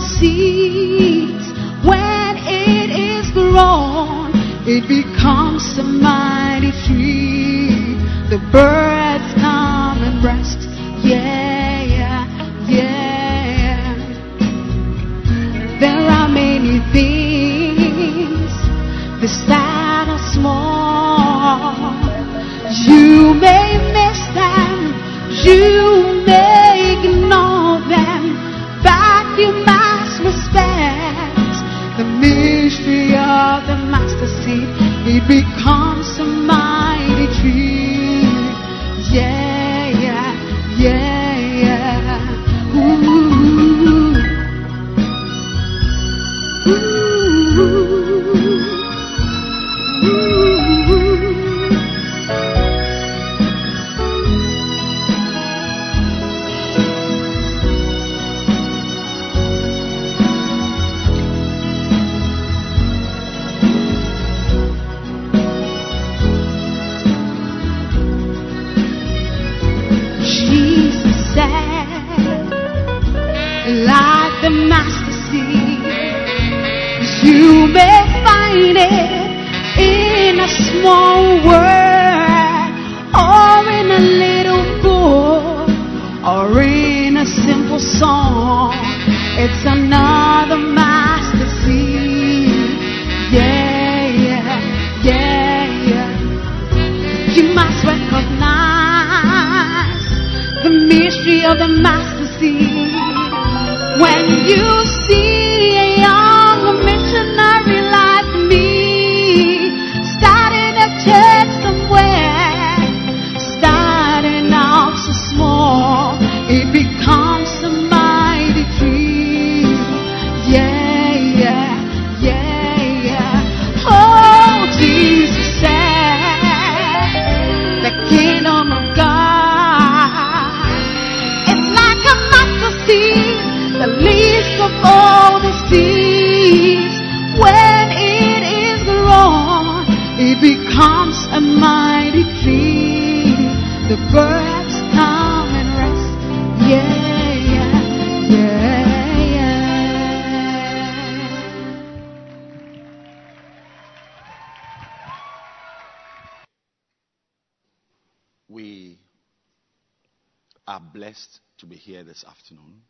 seeds. When it is grown, it becomes a mighty tree. The birds come and rest. Yeah, yeah, yeah. There are many things that are small. You may miss them, you may It becomes blessed to be here this afternoon.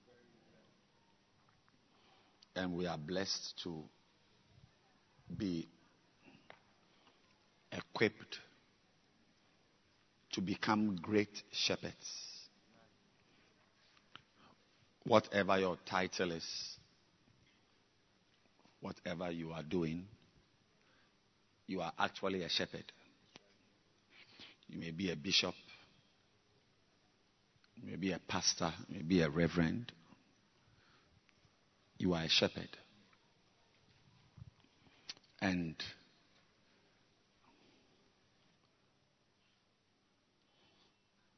And we are blessed to be equipped to become great shepherds. Whatever your title is, whatever you are doing, you are actually a shepherd. You may be a bishop, you may be a pastor, maybe a reverend. You are a shepherd. And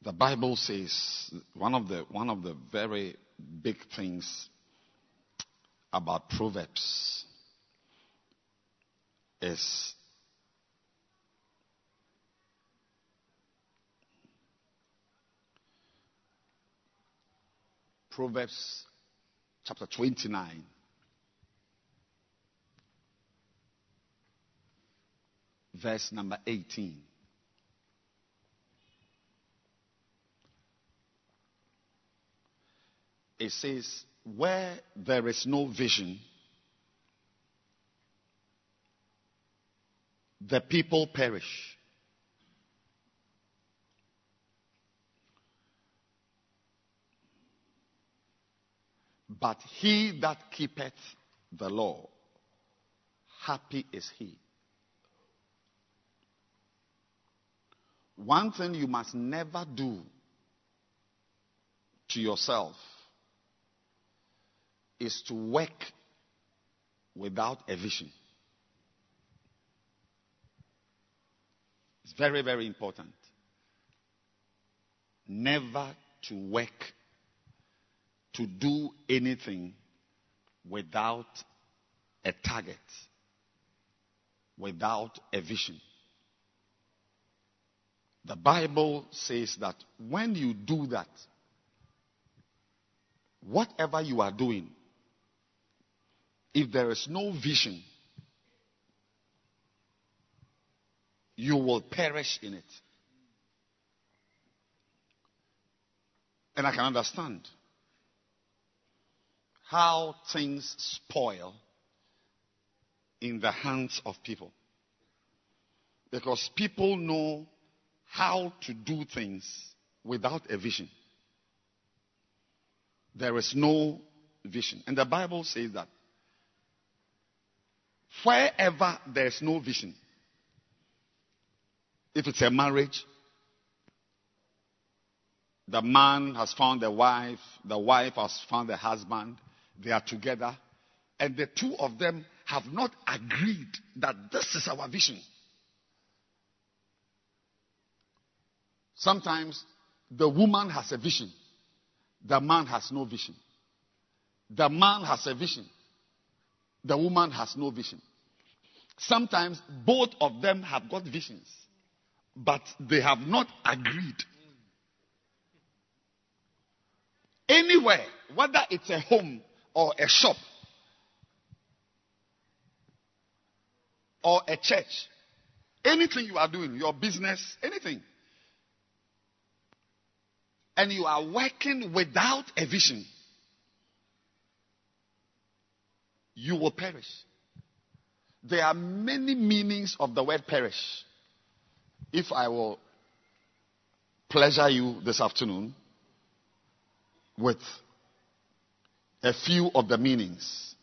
the Bible says one of the one of the very big things about Proverbs is Proverbs chapter 29. Verse number 18. It says, Where there is no vision, the people perish. But he that keepeth the law, happy is he. One thing you must never do to yourself is to work without a vision. It's very, very important. Never to work, to do anything without a target, without a vision. The Bible says that when you do that, whatever you are doing, if there is no vision, you will perish in it. And I can understand how things spoil in the hands of people. Because people know how to do things without a vision. There is no vision. And the Bible says that wherever there is no vision, if it's a marriage, the man has found a wife, the wife has found a husband, they are together, and the two of them have not agreed that this is our vision. Sometimes the woman has a vision, the man has no vision. The man has a vision, the woman has no vision. Sometimes both of them have got visions, but they have not agreed. Anywhere, whether it's a home or a shop or a church, anything you are doing, your business, anything, and you are working without a vision, you will perish. There are many meanings of the word perish. If I will pleasure you this afternoon with a few of the meanings.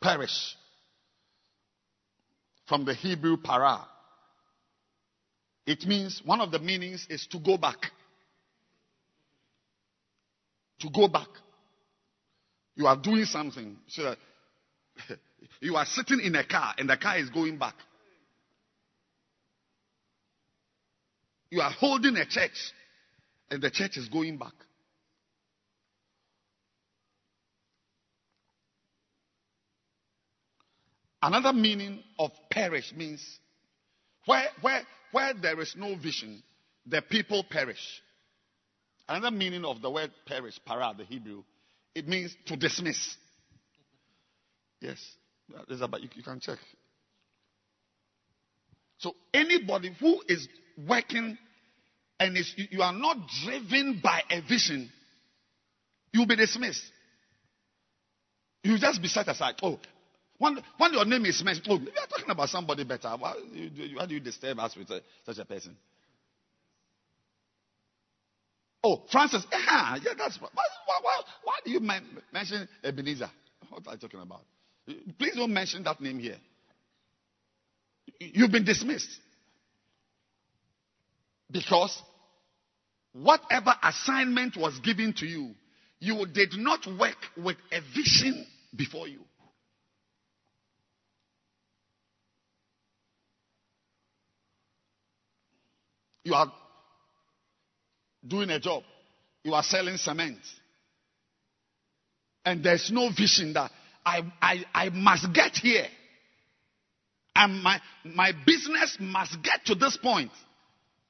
Perish. From the Hebrew para. It means, one of the meanings is to go back. To go back. You are doing something so that you are sitting in a car and the car is going back. You are holding a church and the church is going back. Another meaning of perish means where, where, where there is no vision, the people perish. Another meaning of the word perish, para, the Hebrew, it means to dismiss. Yes. About, you, you can check. So anybody who is working and is, you are not driven by a vision, you'll be dismissed. You just be set aside. Oh, when, when your name is mentioned, oh, we are talking about somebody better. Why, why do you disturb us with a, such a person? Oh, Francis, yeah, yeah, that's why, why, why, why do you mention Ebenezer? What are you talking about? Please don't mention that name here. You've been dismissed. Because whatever assignment was given to you, you did not work with a vision before you. You are doing a job. You are selling cement. And there's no vision that I, I, I must get here. And my, my business must get to this point.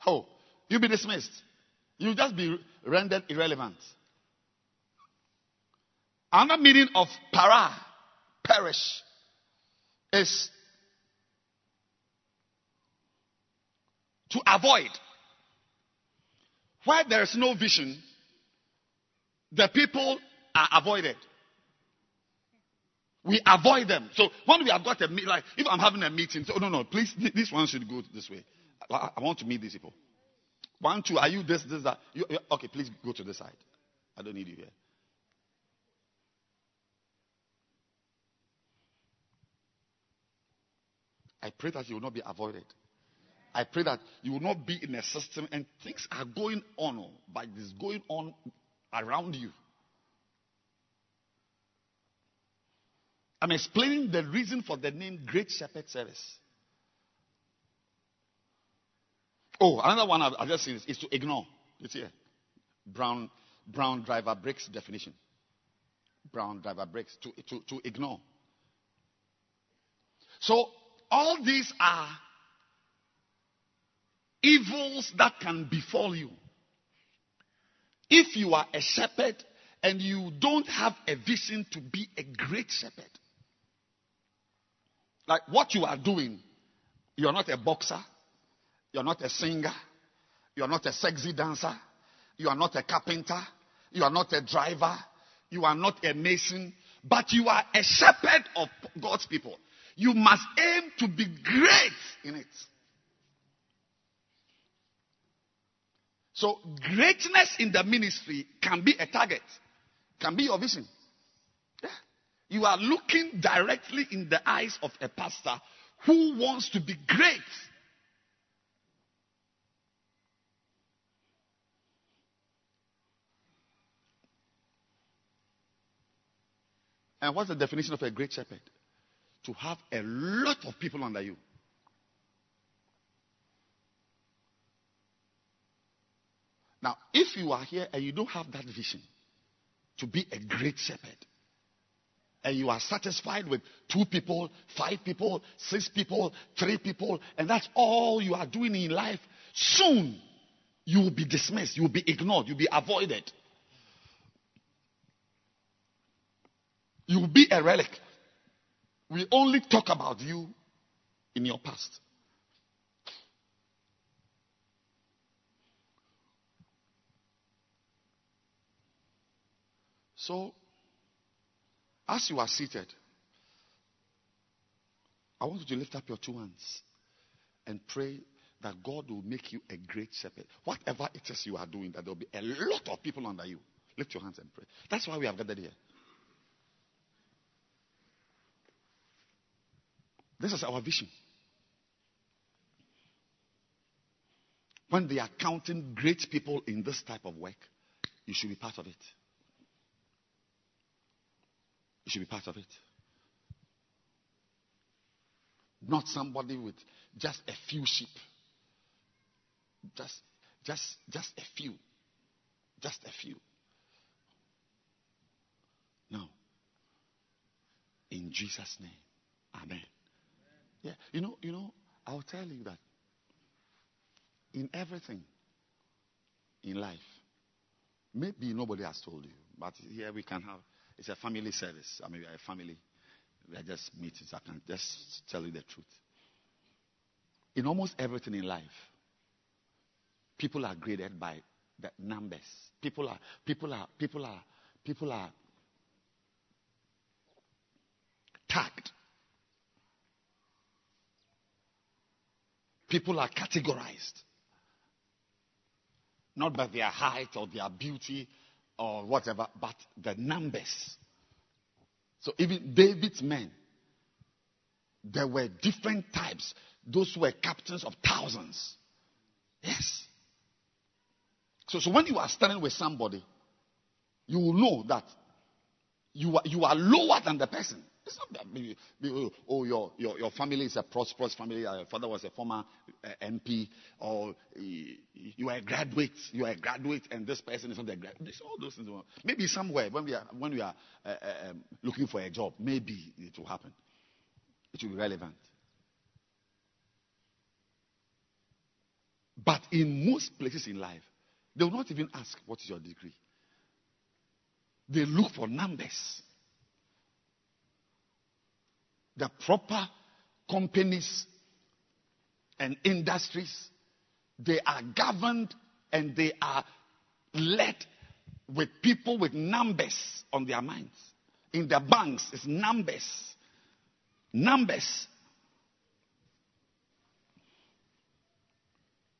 Oh, you'll be dismissed. You'll just be rendered irrelevant. Another meaning of para, perish, is to avoid. Where there is no vision, the people are avoided. We avoid them. So when we have got a meet, like if I'm having a meeting, so no, no, please, this one should go this way. I, I want to meet these people. One, two, are you this, this, that? You, okay, please go to this side. I don't need you here. I pray that you will not be avoided. I pray that you will not be in a system and things are going on, oh, but it's going on around you. I'm explaining the reason for the name Great Shepherd Service. Oh, another one I've, just seen is, is, to ignore. It's here. Eh? Brown, brown driver Briggs definition. Brown driver Briggs to, to, to ignore. So, all these are evils that can befall you. If you are a shepherd and you don't have a vision to be a great shepherd, like what you are doing, you're not a boxer, you're not a singer, you're not a sexy dancer, you are not a carpenter, you are not a driver, you are not a mason, but you are a shepherd of God's people. You must aim to be great in it. So, greatness in the ministry can be a target, can be your vision. You are looking directly in the eyes of a pastor who wants to be great. And what's the definition of a great shepherd? To have a lot of people under you. Now, if you are here and you don't have that vision to be a great shepherd, and you are satisfied with two people, five people, six people, three people, and that's all you are doing in life, soon you will be dismissed, you will be ignored, you will be avoided. You will be a relic. We only talk about you in your past. So, as you are seated, I want you to lift up your two hands and pray that God will make you a great shepherd. Whatever it is you are doing, that there will be a lot of people under you. Lift your hands and pray. That's why we have gathered here. This is our vision. When they are counting great people in this type of work, you should be part of it. You should be part of it. Not somebody with just a few sheep. Just, just, just a few. Just a few. No. In Jesus' name. Amen. Yeah. You know, you know, I'll tell you that in everything in life, maybe nobody has told you, but here we can have it's a family service. I mean, we are a family. We are just meetings. I can just tell you the truth. In almost everything in life, people are graded by the numbers. People are, people are, people are, people are tagged. People are categorized. Not by their height or their beauty or whatever, but the numbers. So even David's men, there were different types. Those were captains of thousands. Yes. So, so when you are standing with somebody, you will know that you are, you are lower than the person. It's not maybe, oh, your, your, your family is a prosperous family. Your father was a former uh, MP, or you are a graduate. You are a graduate, and this person is not a graduate. All those things. Maybe somewhere when we are when we are uh, um, looking for a job, maybe it will happen. It will be relevant. But in most places in life, They will not even ask, What is your degree? They look for numbers. The proper companies and industries, they are governed and they are led with people with numbers on their minds. In the banks, it's numbers. Numbers.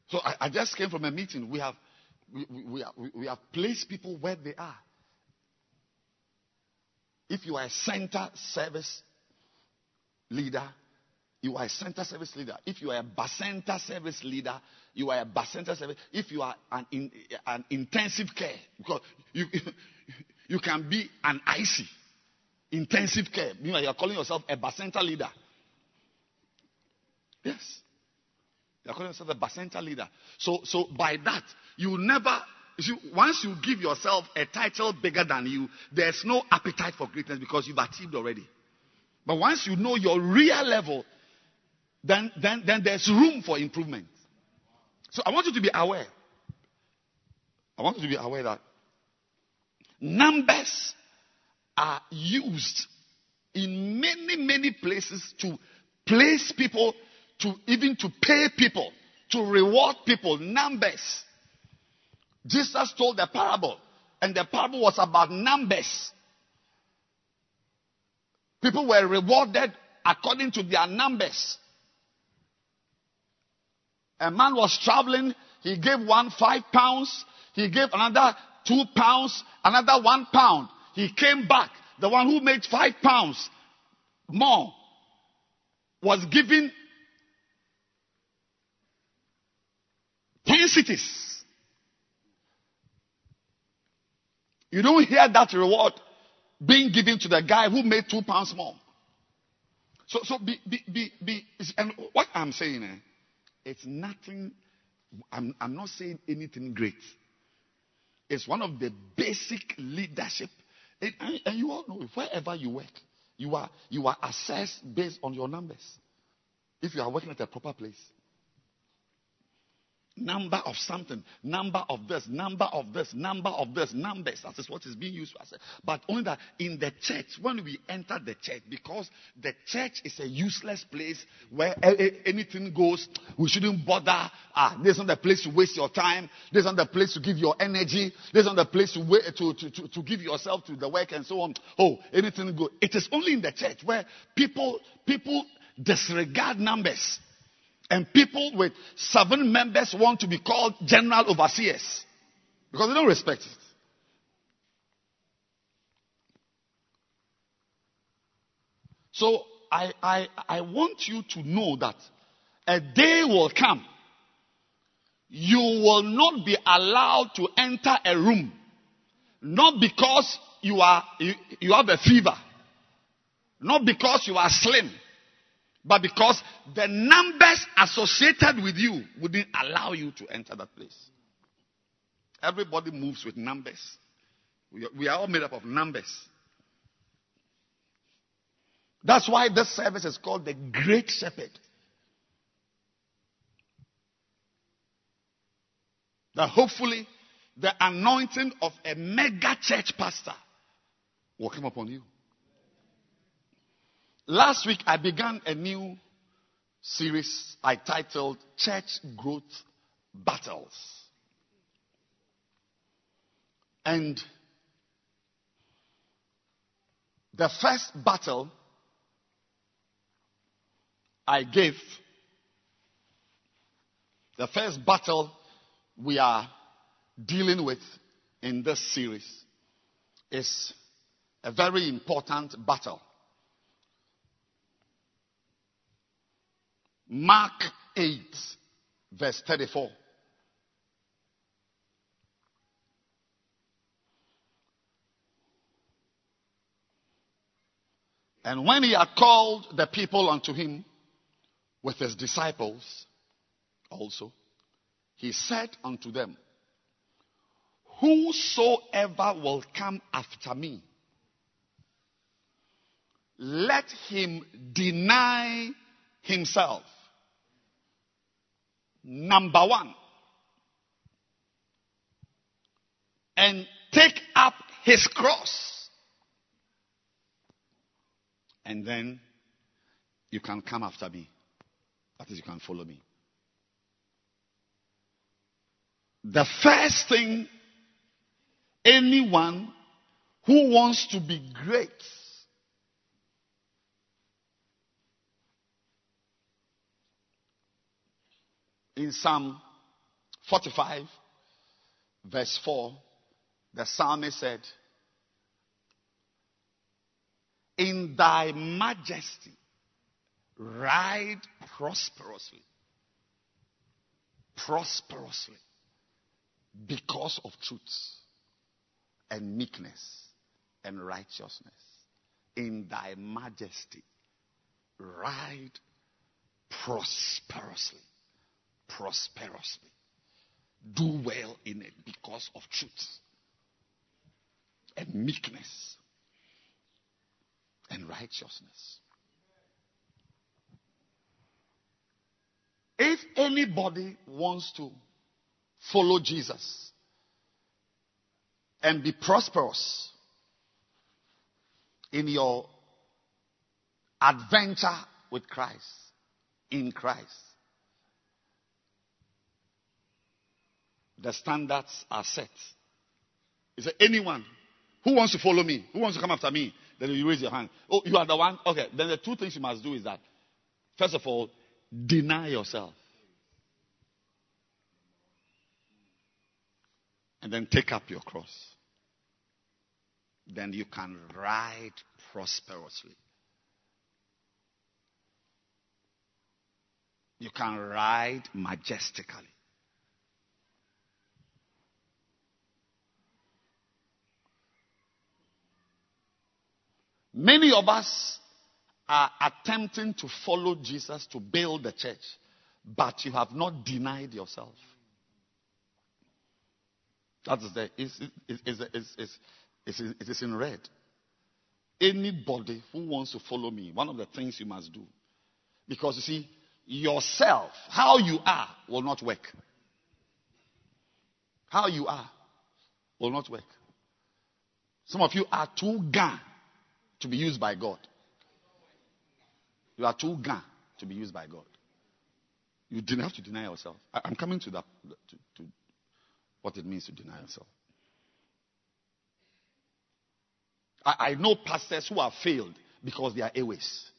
So I, I just came from a meeting. We have, we, we, we, we have placed people where they are. If you are a center service leader, you are a center service leader. If you are a bacenta service leader, you are a bacenta service. If you are an, in, an intensive care, because you, you can be an IC, intensive care. You are calling yourself a bacenta leader. Yes. You are calling yourself a bacenta leader. So, so by that, you never, you see, once you give yourself a title bigger than you, there's no appetite for greatness because you've achieved already. But once you know your real level, then, then, then there's room for improvement. So I want you to be aware. I want you to be aware that numbers are used in many, many places to place people, to even to pay people, to reward people. Numbers. Jesus told the parable, and the parable was about numbers. People were rewarded according to their numbers. A man was traveling. He gave one five pounds. He gave another two pounds, another one pound. He came back. The one who made five pounds more was given 10 cities. You don't hear that reward being given to the guy who made two pounds more. So, so be, be, be, be and what I'm saying, eh, it's nothing, I'm, I'm not saying anything great. It's one of the basic leadership. And, and, you all know, wherever you work, you are, you are assessed based on your numbers. If you are working at a proper place, number of something, number of this, number of this, number of this, numbers. That is what is being used for. Us. But only that in the church, when we enter the church, because the church is a useless place where anything goes, we shouldn't bother. Ah, this is not the place to waste your time. This is not the place to give your energy. This is not the place to, wait, to, to, to, to give yourself to the work and so on. Oh, anything go. It is only in the church where people, people disregard numbers. And people with seven members want to be called general overseers because they don't respect it. So I, I, I want you to know that a day will come. You will not be allowed to enter a room. Not because you are, you, you have a fever. Not because you are slim but because the numbers associated with you wouldn't allow you to enter that place. Everybody moves with numbers. We are, all made up of numbers. That's why this service is called the Great Shepherd. That hopefully the anointing of a mega church pastor will come upon you. Last week, I began a new series I titled Church Growth Battles. And the first battle I gave, the first battle we are dealing with in this series is a very important battle. Mark 8, verse 34. And when he had called the people unto him with his disciples also, he said unto them, Whosoever will come after me, let him deny himself Number one, and take up his cross. And then you can come after me. That is, you can follow me. The first thing anyone who wants to be great in Psalm 45, verse 4, the psalmist said, In thy majesty, ride prosperously. Prosperously. Because of truth and meekness and righteousness. In thy majesty, ride prosperously. Prosperously. Do well in it because of truth and meekness and righteousness. If anybody wants to follow Jesus and be prosperous in your adventure with Christ, in Christ, the standards are set. Is there anyone who wants to follow me? Who wants to come after me? Then you raise your hand. Oh, you are the one? Okay. Then the two things you must do is that, first of all, deny yourself. And then take up your cross. Then you can ride prosperously. You can ride majestically. Many of us are attempting to follow Jesus to build the church, but you have not denied yourself. That is the it's, it's, it's, it is in red. Anybody who wants to follow me, one of the things you must do, because you see, yourself, how you are, will not work. How you are will not work. Some of you are too gone to be used by God. You are too gone to be used by God. You didn't have to deny yourself. I, am coming to that to, to what it means to deny yourself. I, I know pastors who have failed because they are Ewes.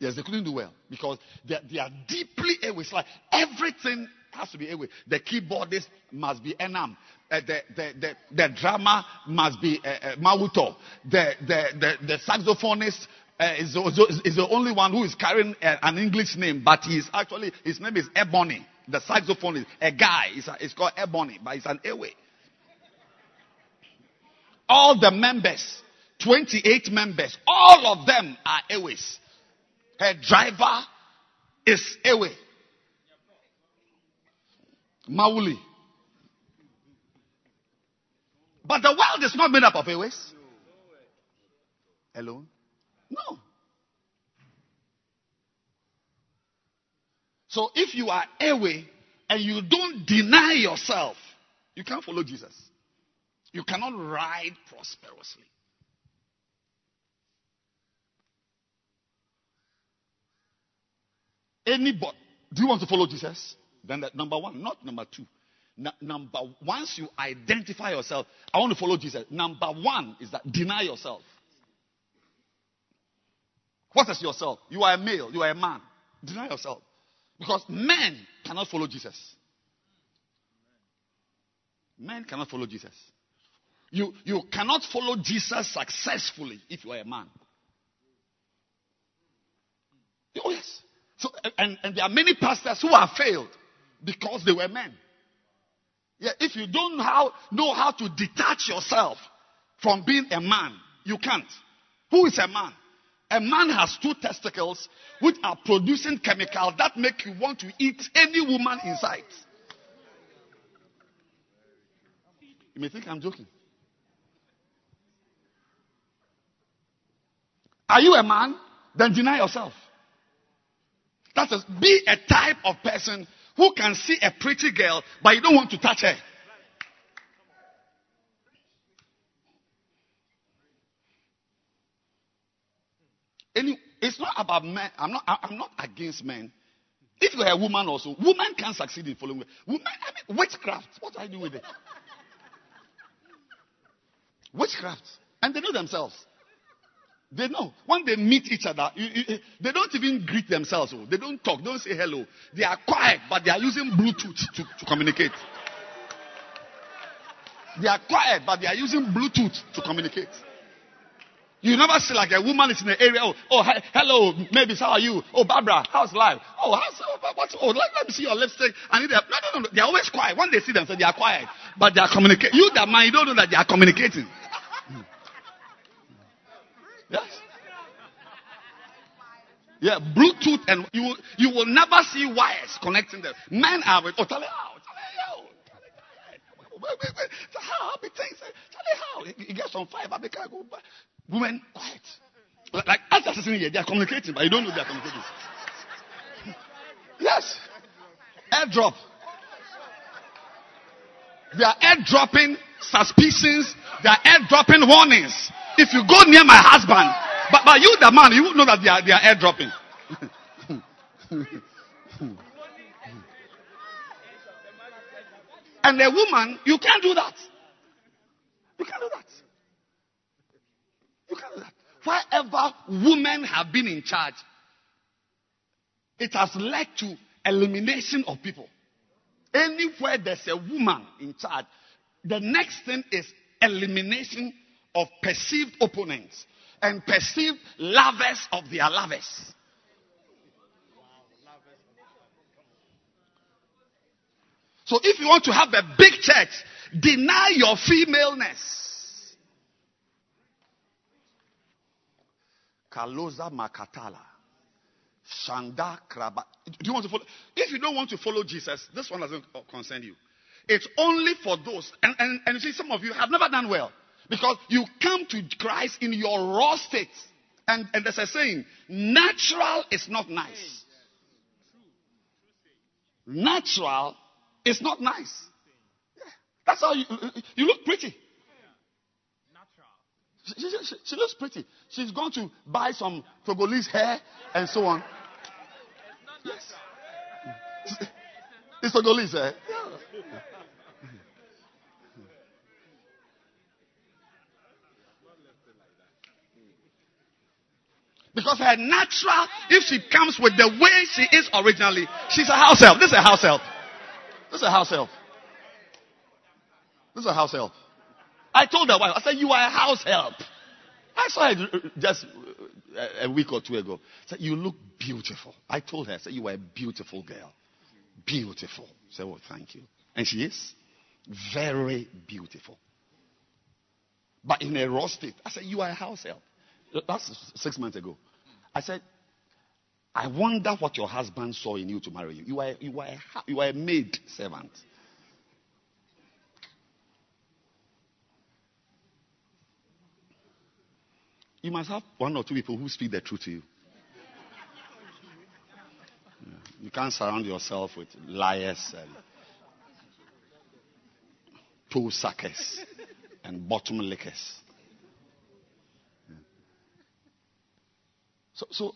Yes, they couldn't do well because they, they are deeply Ewes. Like everything has to be Ewe. The keyboardist must be Enam. Uh, the, the, the, the drama must be uh, uh, Mawuto. The, the, the, the saxophonist uh, is, is the only one who is carrying uh, an English name, but he is actually, his name is Ebony. The saxophonist, a guy, it's, a, it's called Ebony, but it's an Ewe. All the members, 28 members, all of them are Ewes. Her driver is Ewe. Mawuli. But the world is not made up of Ewes. Alone? No. So if you are Ewe and you don't deny yourself, you can't follow Jesus. You cannot ride prosperously. Anybody, do you want to follow Jesus? Then that number one, not number two. N- number once you identify yourself, I want to follow Jesus. Number one is that deny yourself. What is yourself? You are a male, you are a man. Deny yourself. Because men cannot follow Jesus. Men cannot follow Jesus. You, you cannot follow Jesus successfully if you are a man. Oh, yes. So, and, and there are many pastors who have failed because they were men. Yeah, if you don't how, know how to detach yourself from being a man, you can't. Who is a man? A man has two testicles which are producing chemicals that make you want to eat any woman inside. You may think I'm joking. Are you a man? Then deny yourself. That is, be a type of person who can see a pretty girl, but you don't want to touch her. Any, it's not about men. I'm not, I'm not against men. If you're a woman also, women can succeed in following. Women, I mean, witchcraft. What do I do with it? witchcraft. And they know themselves. They know when they meet each other, you- you- they don't even greet themselves. oh. They don't talk. Don't say hello. They are quiet, but they are using Bluetooth to, to communicate. They are quiet, but they are using Bluetooth to communicate. You never see like a woman is in the area. Oh, oh he- hello, maybe how are you? Oh, Barbara, how's life? Oh, how's oh, what's oh, let, let me see your lipstick. I need that. No, no, no, no. They're always quiet. When they see them, so they are quiet, but they are communicating. You, that man, you don't know that they are communicating. Yes. Yeah, Bluetooth, and you you will never see wires connecting them. Men are with, oh, tell how? Wait, wait, wait. How? Be saying, eh, how? He gets on fire, but they can't go back. Women, quiet. Like, like as they're sitting here, they are communicating, but you don't know they are communicating. yes. Airdrop. They are airdropping suspicions. They are airdropping warnings. If you go near my husband, but, but you, the man, you know that they are, they are airdropping. and a woman, you can't do that. You can't do that. You can't do that. Wherever women have been in charge, it has led to elimination of people. Anywhere there's a woman in charge, the next thing is elimination of perceived opponents and perceived lovers of their lovers. So if you want to have a big church, deny your femaleness. Kaloza Makatala. Shanda Kraba. Do you want to follow? If you don't want to follow Jesus, this one doesn't concern you. It's only for those. And, and, and you see, some of you have never done well. Because you come to Christ in your raw state. And, and there's a saying, natural is not nice. Natural is not nice. Yeah. That's how you, you look pretty. She, she, she, looks pretty. She's going to buy some Togolese hair and so on. Yes. It's Togolese hair. Yeah. Because her natural, if she comes with the way she is originally, she's a house help. This is a house help. This is a house help. This is a house help. I told her wife, I said, You are a house help. I saw her just a week or two ago. I said, You look beautiful. I told her, I said, You are a beautiful girl. Beautiful. I said, Well, thank you. And she is very beautiful. But in a raw state. I said, You are a house help. That's six months ago. I said, I wonder what your husband saw in you to marry you. You are, you are, a, you are a maid servant. You must have one or two people who speak the truth to you. You can't surround yourself with liars and toe suckers and bottom lickers. So, so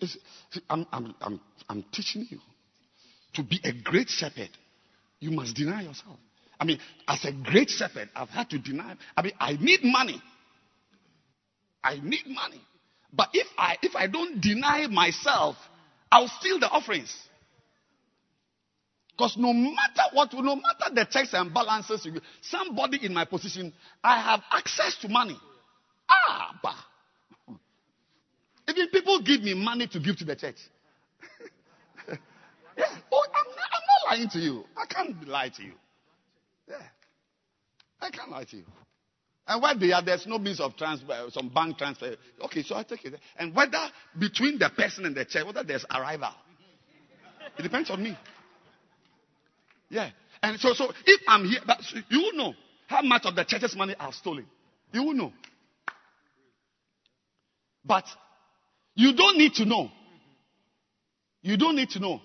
I'm, I'm, I'm, I'm teaching you to be a great shepherd. You must deny yourself. I mean, as a great shepherd, I've had to deny. I mean, I need money. I need money. But if I if I don't deny myself, I'll steal the offerings. Because no matter what, no matter the checks and balances, somebody in my position, I have access to money. Ah. Even people give me money to give to the church. yeah. Oh, I'm not, I'm not lying to you. I can't lie to you. Yeah. I can't lie to you. And where they are, there's no means of transfer, uh, some bank transfer. Okay, so I take it. And whether between the person and the church, whether there's arrival, it depends on me. Yeah. And so, so if I'm here, but you know how much of the church's money I've stolen. You will know. But you don't need to know. You don't need to know.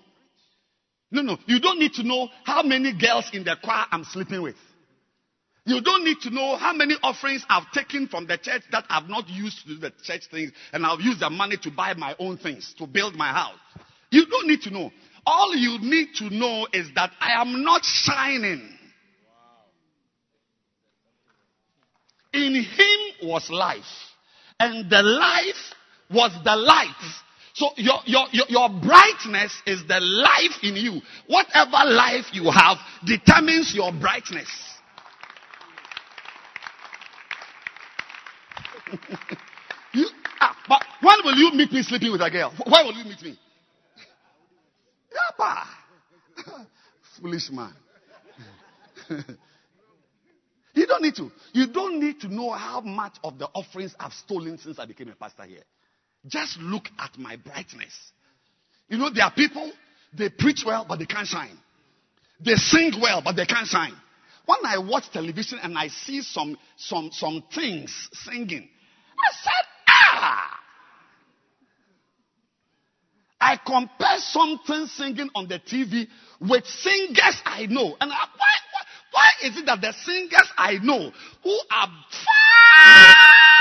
No, no. You don't need to know how many girls in the choir I'm sleeping with. You don't need to know how many offerings I've taken from the church that I've not used to do the church things, and I've used the money to buy my own things, to build my house. You don't need to know. All you need to know is that I am not shining. In him was life, and the life was the light. So your, your, your, your brightness is the life in you. Whatever life you have determines your brightness. you, ah, but when will you meet me sleeping with a girl? Why will you meet me? Yapa. Foolish man. you don't need to. You don't need to know how much of the offerings I've stolen since I became a pastor here. Just look at my brightness. You know, there are people, they preach well, but they can't shine. They sing well, but they can't shine. When I watch television and I see some, some, some things singing, I said, ah! I compare something singing on the TV with singers I know. And I, why, why, why is it that the singers I know who are far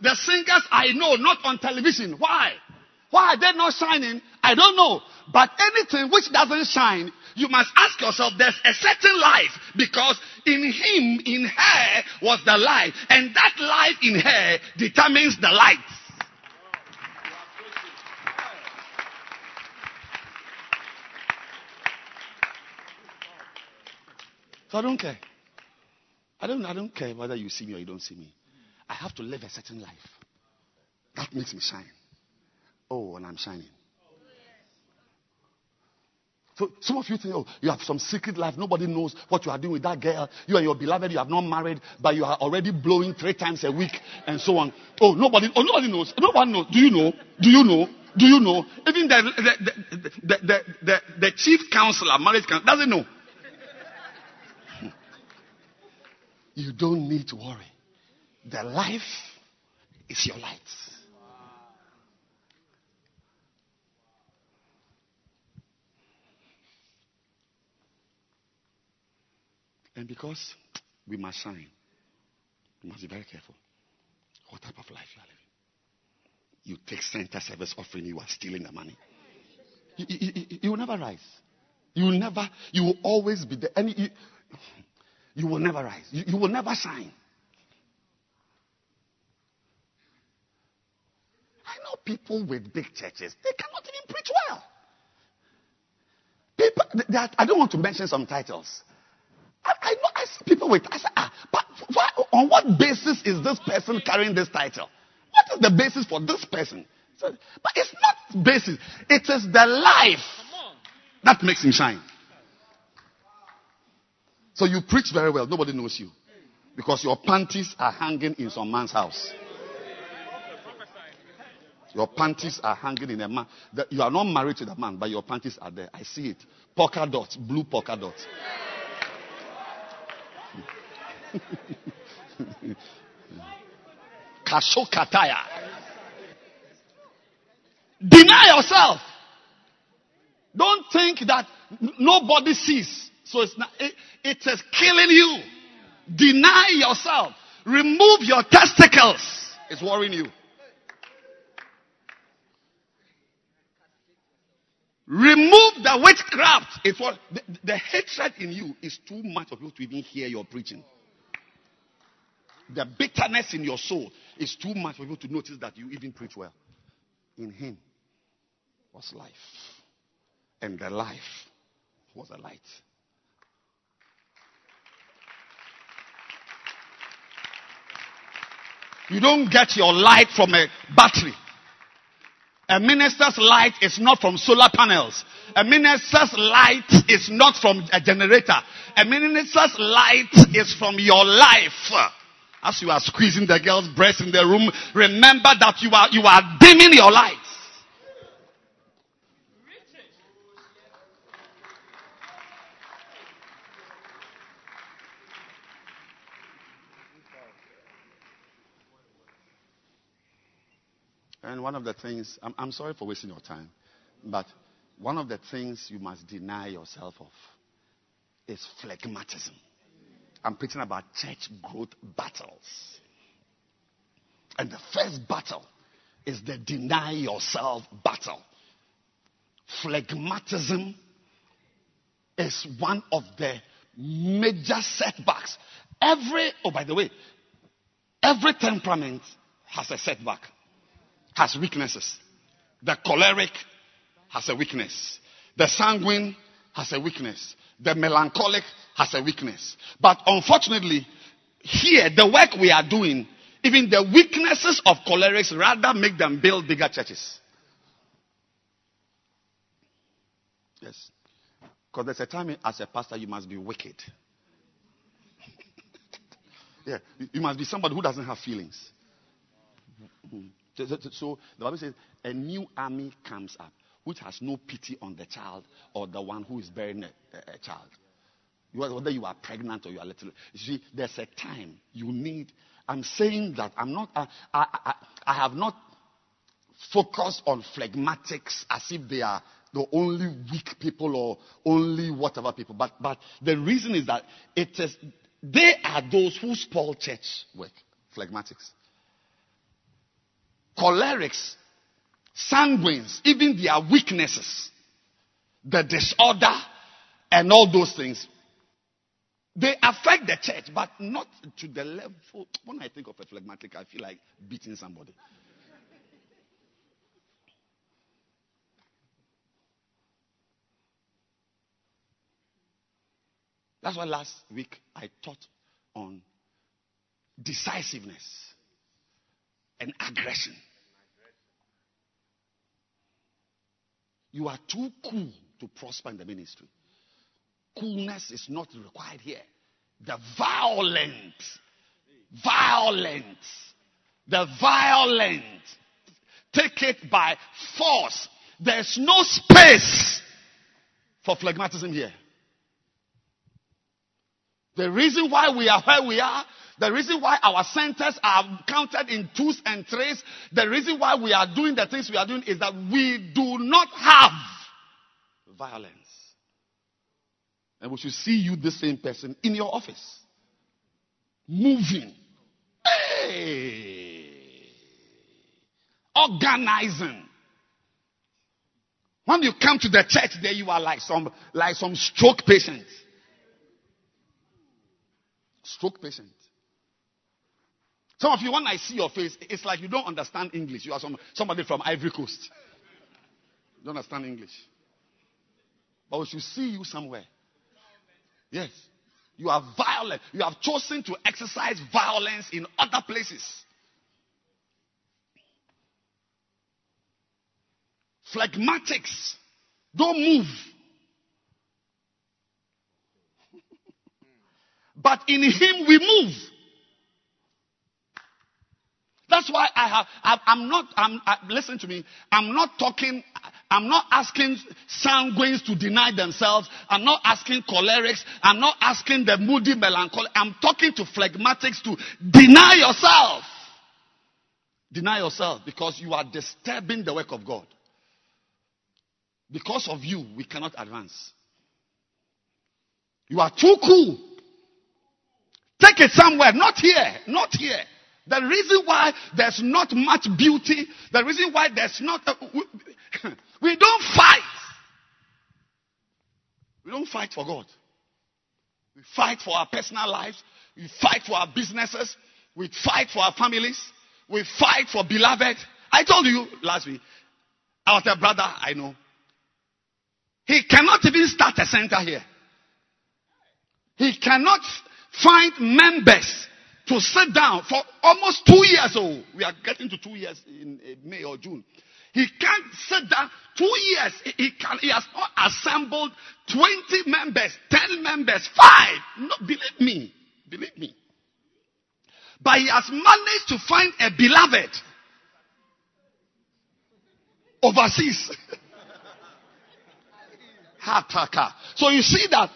the singers I know not on television? Why? Why are they not shining? I don't know. But anything which doesn't shine, you must ask yourself, there's a certain life because in him, in her was the life. And that life in her determines the light. So I don't care. I don't, I don't care whether you see me or you don't see me. I have to live a certain life. That makes me shine. Oh, and I'm shining. So some of you think, oh, you have some secret life. Nobody knows what you are doing with that girl. You and your beloved, you have not married, but you are already blowing three times a week and so on. Oh, nobody, oh, nobody knows. Nobody knows. Do you know? Do you know? Do you know? Even the, the, the, the, the, the chief counselor, marriage counselor, doesn't know. You don't need to worry. The life is your light. And because we must shine, we must be very careful. What type of life you are living? You take center service offering, you are stealing the money. You, you, you, you will never rise. You will never, you will always be there. And you, will never rise. You will never shine. I know people with big churches, they cannot even preach well. People, are, I don't want to mention some titles. I, I know I see people with. I say, ah, but why, on what basis is this person carrying this title? What is the basis for this person? So, but it's not basis. It is the life that makes him shine. So you preach very well. Nobody knows you because your panties are hanging in some man's house. Your panties are hanging in a man. You are not married to the man, but your panties are there. I see it. Polka dots, blue polka dots. Kashokataya. Deny yourself. Don't think that nobody sees. So it's not, it, it is killing you. Deny yourself. Remove your testicles. It's worrying you. Remove the witchcraft. It's what the, the hatred in you is too much of you to even hear your preaching. The bitterness in your soul is too much for you to notice that you even preach well. In him was life. And the life was a light. You don't get your light from a battery. A minister's light is not from solar panels. A minister's light is not from a generator. A minister's light is from your life. As you are squeezing the girl's breast in the room, remember that you are, you are dimming your light. And one of the things, I'm, I'm sorry for wasting your time, but one of the things you must deny yourself of is phlegmatism. I'm preaching about church growth battles. And the first battle is the deny yourself battle. Phlegmatism is one of the major setbacks. Every, oh, by the way, every temperament has a setback, has weaknesses. The choleric has a weakness. The sanguine has a weakness. The melancholic has a weakness. But unfortunately, here, the work we are doing, even the weaknesses of cholerics rather make them build bigger churches. Yes. Because there's a time as a pastor you must be wicked. yeah, you must be somebody who doesn't have feelings. Mm-hmm. So the Bible says a new army comes up which has no pity on the child or the one who is bearing a, a child. Whether you are pregnant or you are little. You see, there's a time you need. I'm saying that I'm not, I, I, I, I have not focused on phlegmatics as if they are the only weak people or only whatever people. But, but the reason is that it is, they are those who spoil church work. Phlegmatics. Cholerics, sanguines, even their weaknesses, the disorder, and all those things, they affect the church, but not to the level. When I think of a phlegmatic, I feel like beating somebody. That's why last week I taught on decisiveness and aggression. You are too cool to prosper in the ministry. Coolness is not required here. The violent, violent, the violent take it by force. There's no space for phlegmatism here. The reason why we are where we are, the reason why our centers are counted in twos and threes, the reason why we are doing the things we are doing is that we do not have violence. And we should see you, the same person, in your office. Moving. Hey. Organizing. When you come to the church, there you are like some like some stroke patient. Stroke patient. Some of you, when I see your face, it's like you don't understand English. You are some, somebody from Ivory Coast. You don't understand English. But we should see you somewhere. Yes. You are violent. You have chosen to exercise violence in other places. Phlegmatics. Don't move. But in him we move. That's why I have, I, am not, I'm, I, listen to me, I'm not talking, I'm not asking sanguines to deny themselves. I'm not asking cholerics. I'm not asking the moody melancholy. I'm talking to phlegmatics to deny yourself. Deny yourself because you are disturbing the work of God. Because of you, we cannot advance. You are too cool. Take it somewhere, not here, not here. The reason why there's not much beauty, the reason why there's not, uh, we, we don't fight. We don't fight for God. We fight for our personal lives. We fight for our businesses. We fight for our families. We fight for beloved. I told you last week, our brother I know. He cannot even start a center here. He cannot find members to sit down for almost two years. Oh, we are getting to two years in uh, May or June. He can't sit down two years. He, can, he has not assembled 20 members, 10 members, 5. No, believe me. Believe me. But he has managed to find a beloved overseas. so you see that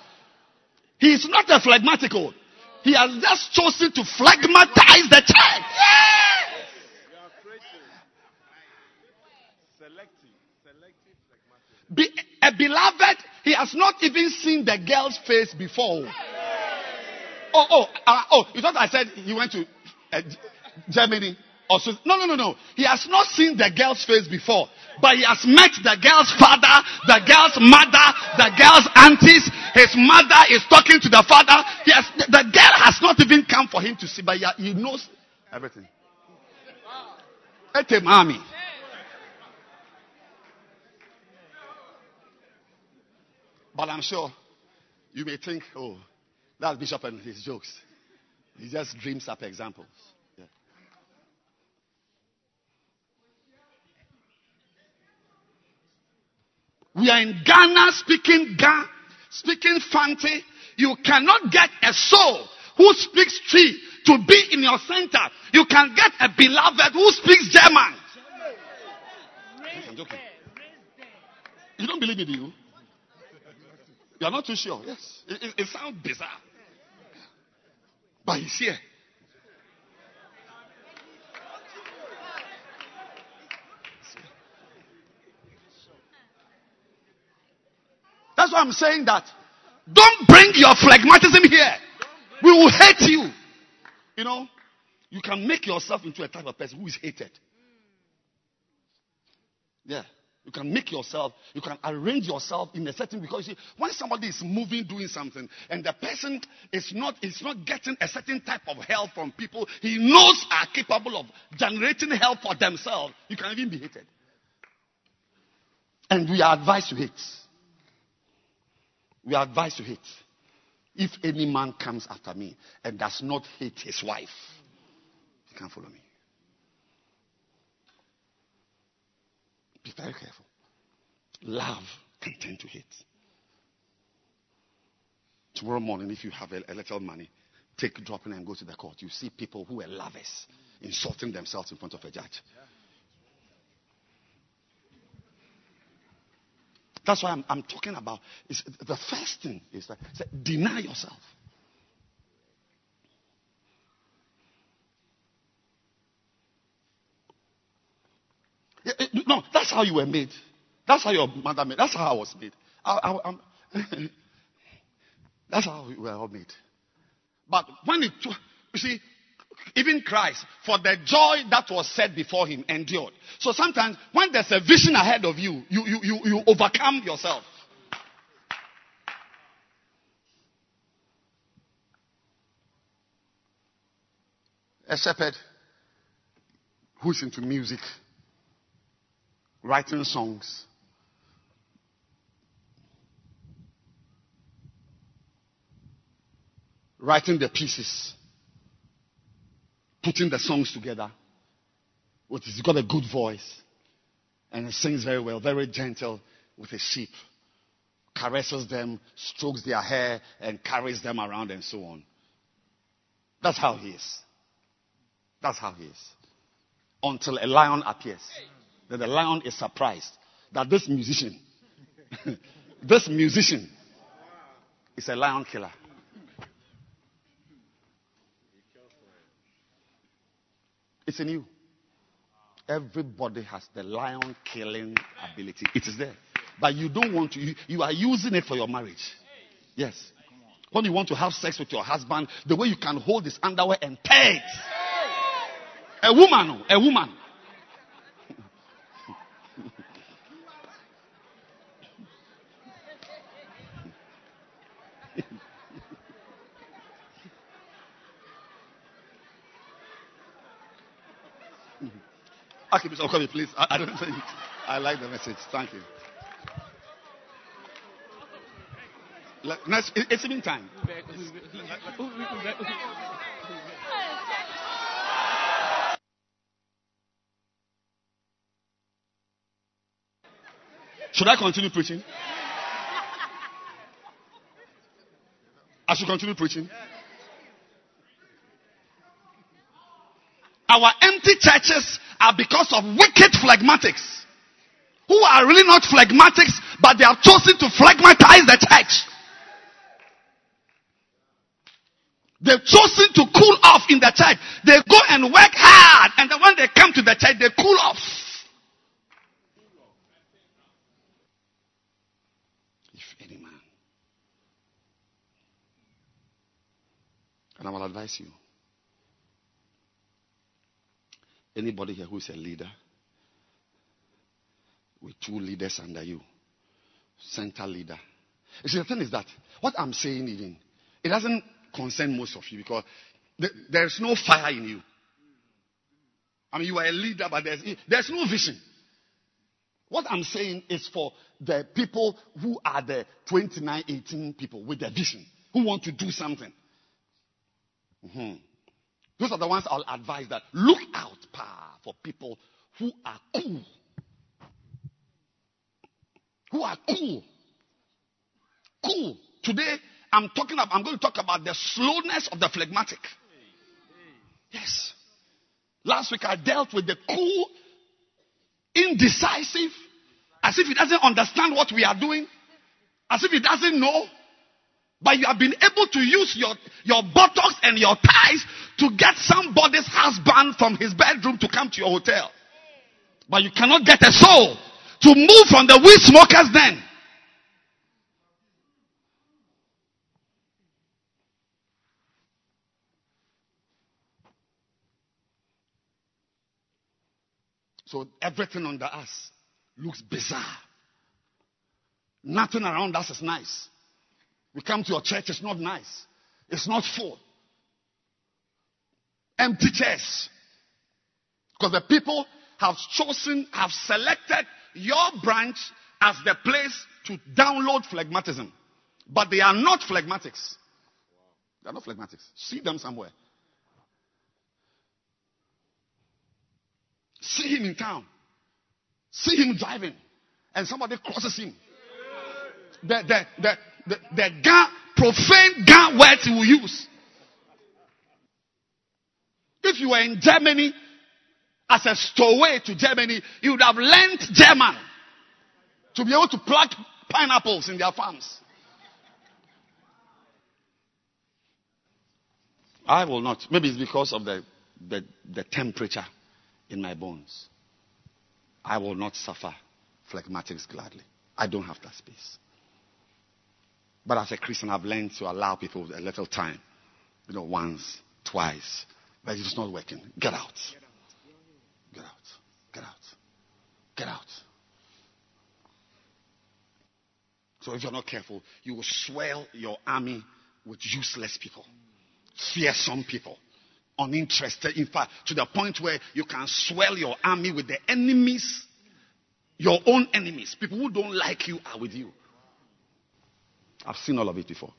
he is not a phlegmatical. He has just chosen to phlegmatize the church. Yes. Be, a beloved, he has not even seen the girl's face before. Oh, oh, uh, oh, you thought I said he went to uh, Germany or No, no, no, no. He has not seen the girl's face before but he has met the girl's father, the girl's mother, the girl's aunties. His mother is talking to the father. He has, the girl has not even come for him to see, but he, knows everything. Ete mommy. But I'm sure you may think, oh, that's Bishop and his jokes. He just dreams up examples. We are in Ghana speaking Ga, speaking Fante. You cannot get a soul who speaks Twi to be in your center. You can get a beloved who speaks German. I'm joking. You don't believe me, do you? You are not too sure. Yes. It, it, it sounds bizarre. But he's here. That's why I'm saying that. Don't bring your phlegmatism here. We will hate you. You know, you can make yourself into a type of person who is hated. Yeah. You can make yourself, you can arrange yourself in a certain because you see, when somebody is moving, doing something, and the person is not is not getting a certain type of help from people he knows are capable of generating help for themselves, you can even be hated. And we are advised to hate. We are advised to hate. If any man comes after me and does not hate his wife, he can't follow me. Be very careful. Love can turn to hate. Tomorrow morning, if you have a, a little money, take dropping and go to the court. You see people who are lovers insulting themselves in front of a judge. That's why I'm, I'm talking about. Is the first thing is that deny yourself. Eh, no, that's how you were made. That's how your mother made. That's how I was made. I, I, that's how we were all made. But when it, you see, even Christ, for the joy that was set before him, endured. So sometimes when there's a vision ahead of you, you, you, you, you overcome yourself. A shepherd who's into music, writing songs, writing the pieces putting the songs together. With, he's got a good voice. And he sings very well, very gentle with his sheep. Caresses them, strokes their hair, and carries them around and so on. That's how he is. That's how he is. Until a lion appears. Then the lion is surprised that this musician, this musician is a lion killer. It's in you. Everybody has the lion killing ability. It is there. But you don't want to, you, you are using it for your marriage. Yes. When you want to have sex with your husband, the way you can hold his underwear and peg. A woman, oh, a woman. Archbishop Okobi, please. I, I don't think I like the message. Thank you. Like, next, it's evening time. Should I continue preaching? I should continue preaching. Our empty churches are because of wicked phlegmatics who are really not phlegmatics, but they have chosen to phlegmatize the church. They've chosen to cool off in the church. They go and work hard, and then when they come to the church, they cool off. If any man. And I will advise you Anybody here who is a leader with two leaders under you, center leader. You see, the thing is that what I'm saying, even, it doesn't concern most of you because th- there's no fire in you. I mean, you are a leader, but there's, there's no vision. What I'm saying is for the people who are the 29, 18 people with the vision, who want to do something. Mhm. Those are the ones I'll advise that look out for people who are cool. Who are cool. Cool. Today, I'm talking about, I'm going to talk about the slowness of the phlegmatic. Yes. Last week I dealt with the cool, indecisive, as if he doesn't understand what we are doing, as if he doesn't know. But you have been able to use your, your buttocks and your thighs to get somebody's husband from his bedroom to come to your hotel. But you cannot get a soul to move from the weed smokers then. So everything under us looks bizarre. Nothing around us is nice. We come to your church, it's not nice. It's not full. Empty chairs. Because the people have chosen, have selected your branch as the place to download phlegmatism. But they are not phlegmatics. They are not phlegmatics. See them somewhere. See him in town. See him driving. And somebody crosses him. The, the, the, the, the gun, profane gun words he will use. If you were in Germany as a stowaway to Germany, you would have learned German to be able to pluck pineapples in their farms. I will not. Maybe it's because of the, the, the temperature in my bones. I will not suffer phlegmatics gladly. I don't have that space. But as a Christian, I've learned to allow people a little time. You know, once, twice. But it's not working. Get out. Get out. Get out. Get out. So if you're not careful, you will swell your army with useless people, fearsome people, uninterested. In fact, to the point where you can swell your army with the enemies, your own enemies. People who don't like you are with you. I've seen all of it before.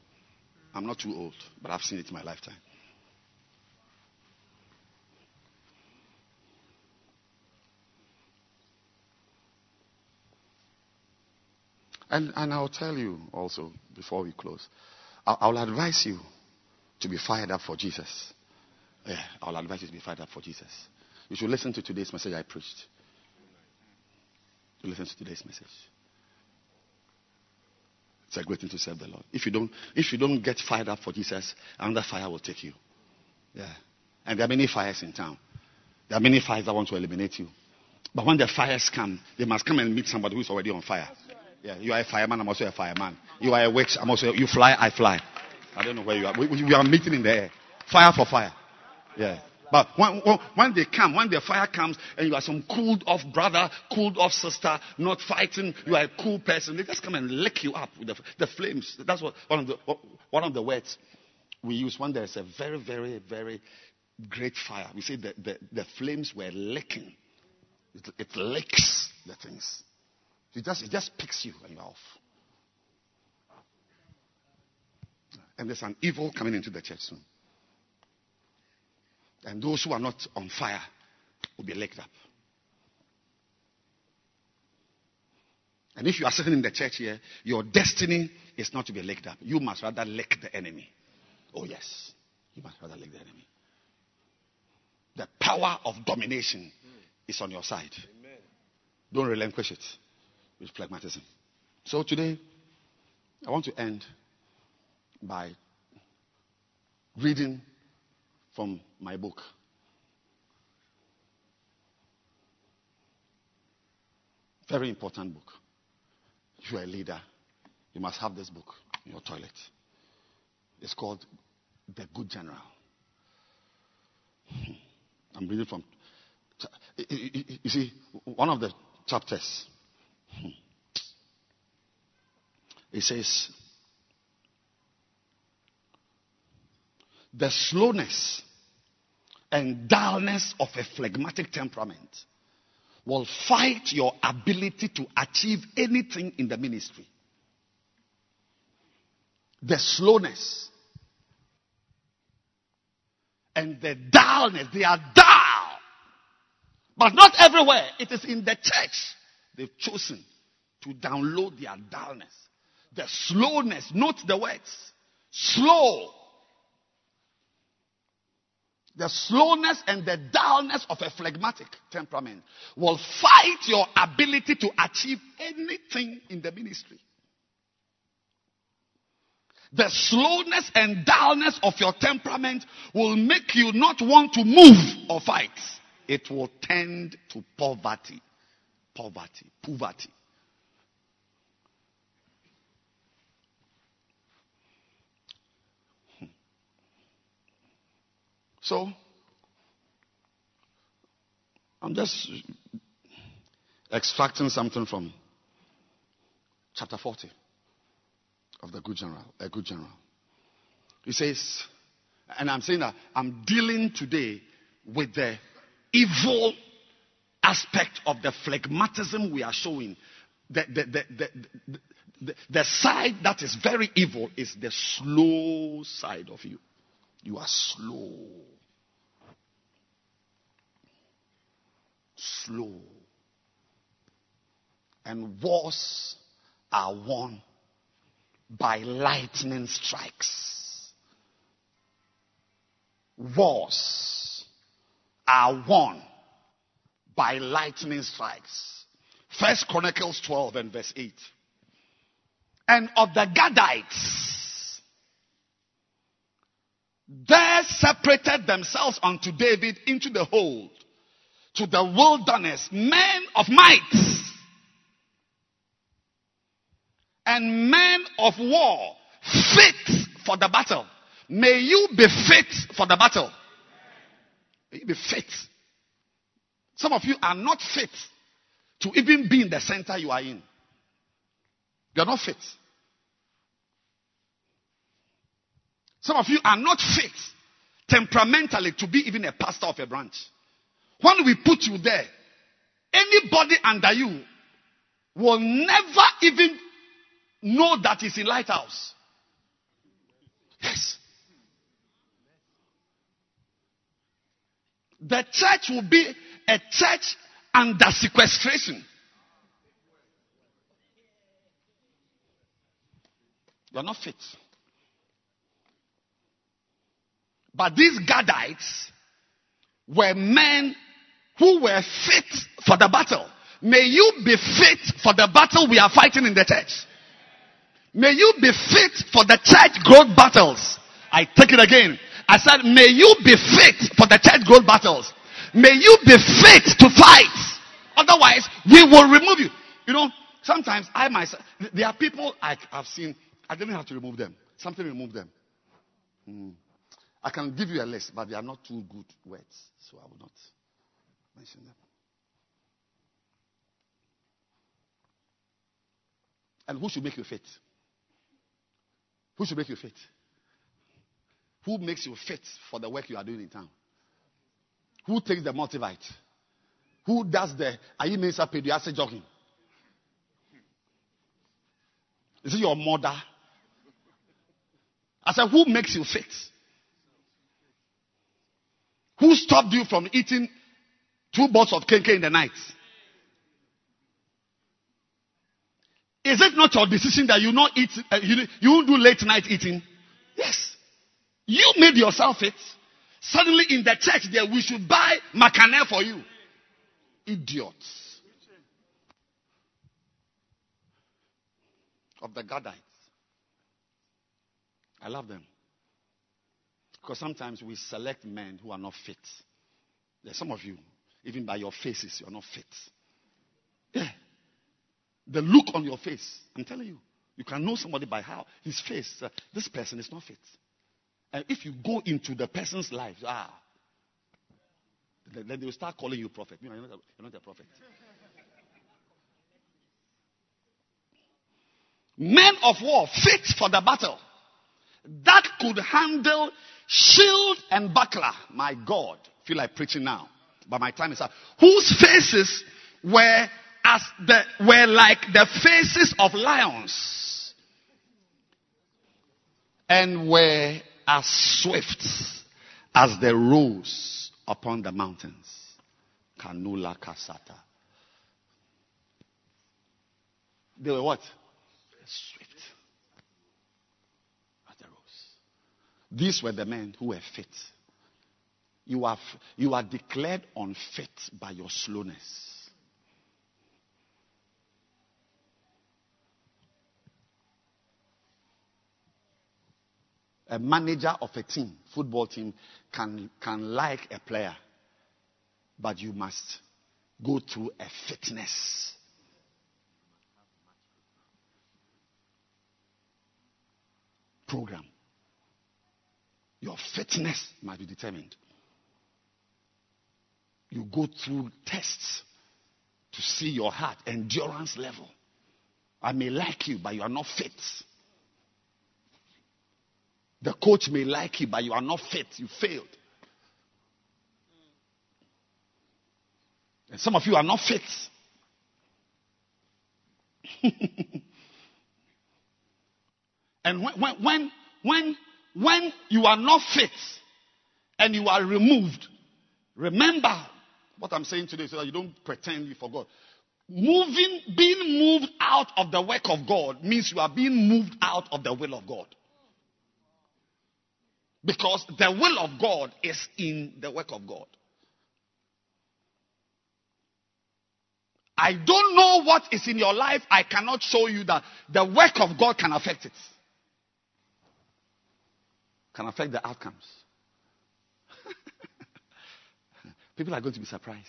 I'm not too old, but I've seen it in my lifetime. And, and I'll tell you also before we close, I, I'll advise you to be fired up for Jesus. Yeah, I'll advise you to be fired up for Jesus. You should listen to today's message I preached. You listen to today's message. It's a great thing to serve the Lord. If you don't, if you don't get fired up for Jesus, another fire will take you. Yeah. And there are many fires in town. There are many fires that want to eliminate you. But when the fires come, they must come and meet somebody who's already on fire. Yeah, you are a fireman, I'm also a fireman. You are a witch, I'm also you fly, I fly. I don't know where you are. We, we are meeting in the air. Fire for fire. Yeah. But when, when, they come, when the fire comes, and you are some cooled off brother, cooled off sister, not fighting, you are a cool person, they just come and lick you up with the, the flames. That's what one of the, one of the words we use when there's a very, very, very great fire. We say that the, the flames were licking. It, it licks the things. It just, it just picks you and you're off. And there's an evil coming into the church soon. And those who are not on fire will be licked up. And if you are sitting in the church here, your destiny is not to be licked up. You must rather lick the enemy. Oh, yes. You must rather lick the enemy. The power of domination is on your side. Don't relinquish it with phlegmatism. So today, I want to end by reading from my book. Very important book. If you are a leader, you must have this book in your toilet. It's called The Good General hmm. I'm reading from. You see, one of the chapters. Hmm, it says, the slowness and dullness of a phlegmatic temperament will fight your ability to achieve anything in the ministry. The slowness and the dullness, they are dull. But not everywhere. It is in the church. They've chosen to download their dullness. The slowness, note the words. Slow the slowness and the dullness of a phlegmatic temperament will fight your ability to achieve anything in the ministry. The slowness and dullness of your temperament will make you not want to move or fight. It will tend to poverty. Poverty. Poverty. So, I'm just extracting something from chapter 40 of the Good General, a Good General. He says, and I'm saying that I'm dealing today with the evil aspect of the phlegmatism we are showing. The, the, the, the, the side that is very evil is the slow side of you. You are slow. Slow. And wars are won by lightning strikes. Wars are won by lightning strikes. First Chronicles 12 and verse 8. And of the Gadites, there separated themselves unto David into the hold to the wilderness, men of might and men of war, fit for the battle. May you be fit for the battle. May you be fit. Some of you are not fit to even be in the center you are in. You're not fit. Some of you are not fit temperamentally to be even a pastor of a branch. When we put you there, anybody under you will never even know that he's in lighthouse. Yes. The church will be a church under sequestration. You're not fit. But these Gadites were men who were fit for the battle. May you be fit for the battle we are fighting in the church. May you be fit for the church growth battles. I take it again. I said, may you be fit for the church growth battles. May you be fit to fight. Otherwise, we will remove you. You know, sometimes I myself, there are people I, have seen, I didn't have to remove them. Something removed them. Hmm. I can give you a list, but they are not too good words, so I will not them. And who should make you fit? Who should make you fit? Who makes you fit for the work you are doing in town? Who takes the multivite? Who does the Ayimesa pediatric jogging? Is it your mother? I said, who makes you fit? Who stopped you from eating two bottles of cake in the night? Is it not your decision that you not eat, uh, you, you do late night eating? Yes. You made yourself it. Suddenly in the church there, we should buy macane for you. Idiots. Of the Gadites. I love them. Because sometimes we select men who are not fit. There's some of you, even by your faces, you're not fit. Yeah. The look on your face, I'm telling you, you can know somebody by how his face. Uh, this person is not fit. And if you go into the person's life, ah, Then they will start calling you prophet. You know, you're, not a, you're not a prophet. Men of war fit for the battle that could handle shield and buckler. My God, feel like preaching now, but my time is up. Whose faces were as the were like the faces of lions, and were as swift as the roes upon the mountains. Kanula kasata. They were what? Swift. As the roes. These were the men who were fit. You are, you are declared unfit by your slowness. a manager of a team, football team, can, can like a player, but you must go through a fitness. Program. Your fitness must be determined. You go through tests to see your heart endurance level. I may like you, but you are not fit. The coach may like you, but you are not fit. You failed. And some of you are not fit. and when, when, when, when you are not fit and you are removed, remember what I'm saying today so that you don't pretend you forgot. Moving, being moved out of the work of God means you are being moved out of the will of God. Because the will of God is in the work of God. I don't know what is in your life. I cannot show you that the work of God can affect it. Can affect the outcomes. People are going to be surprised.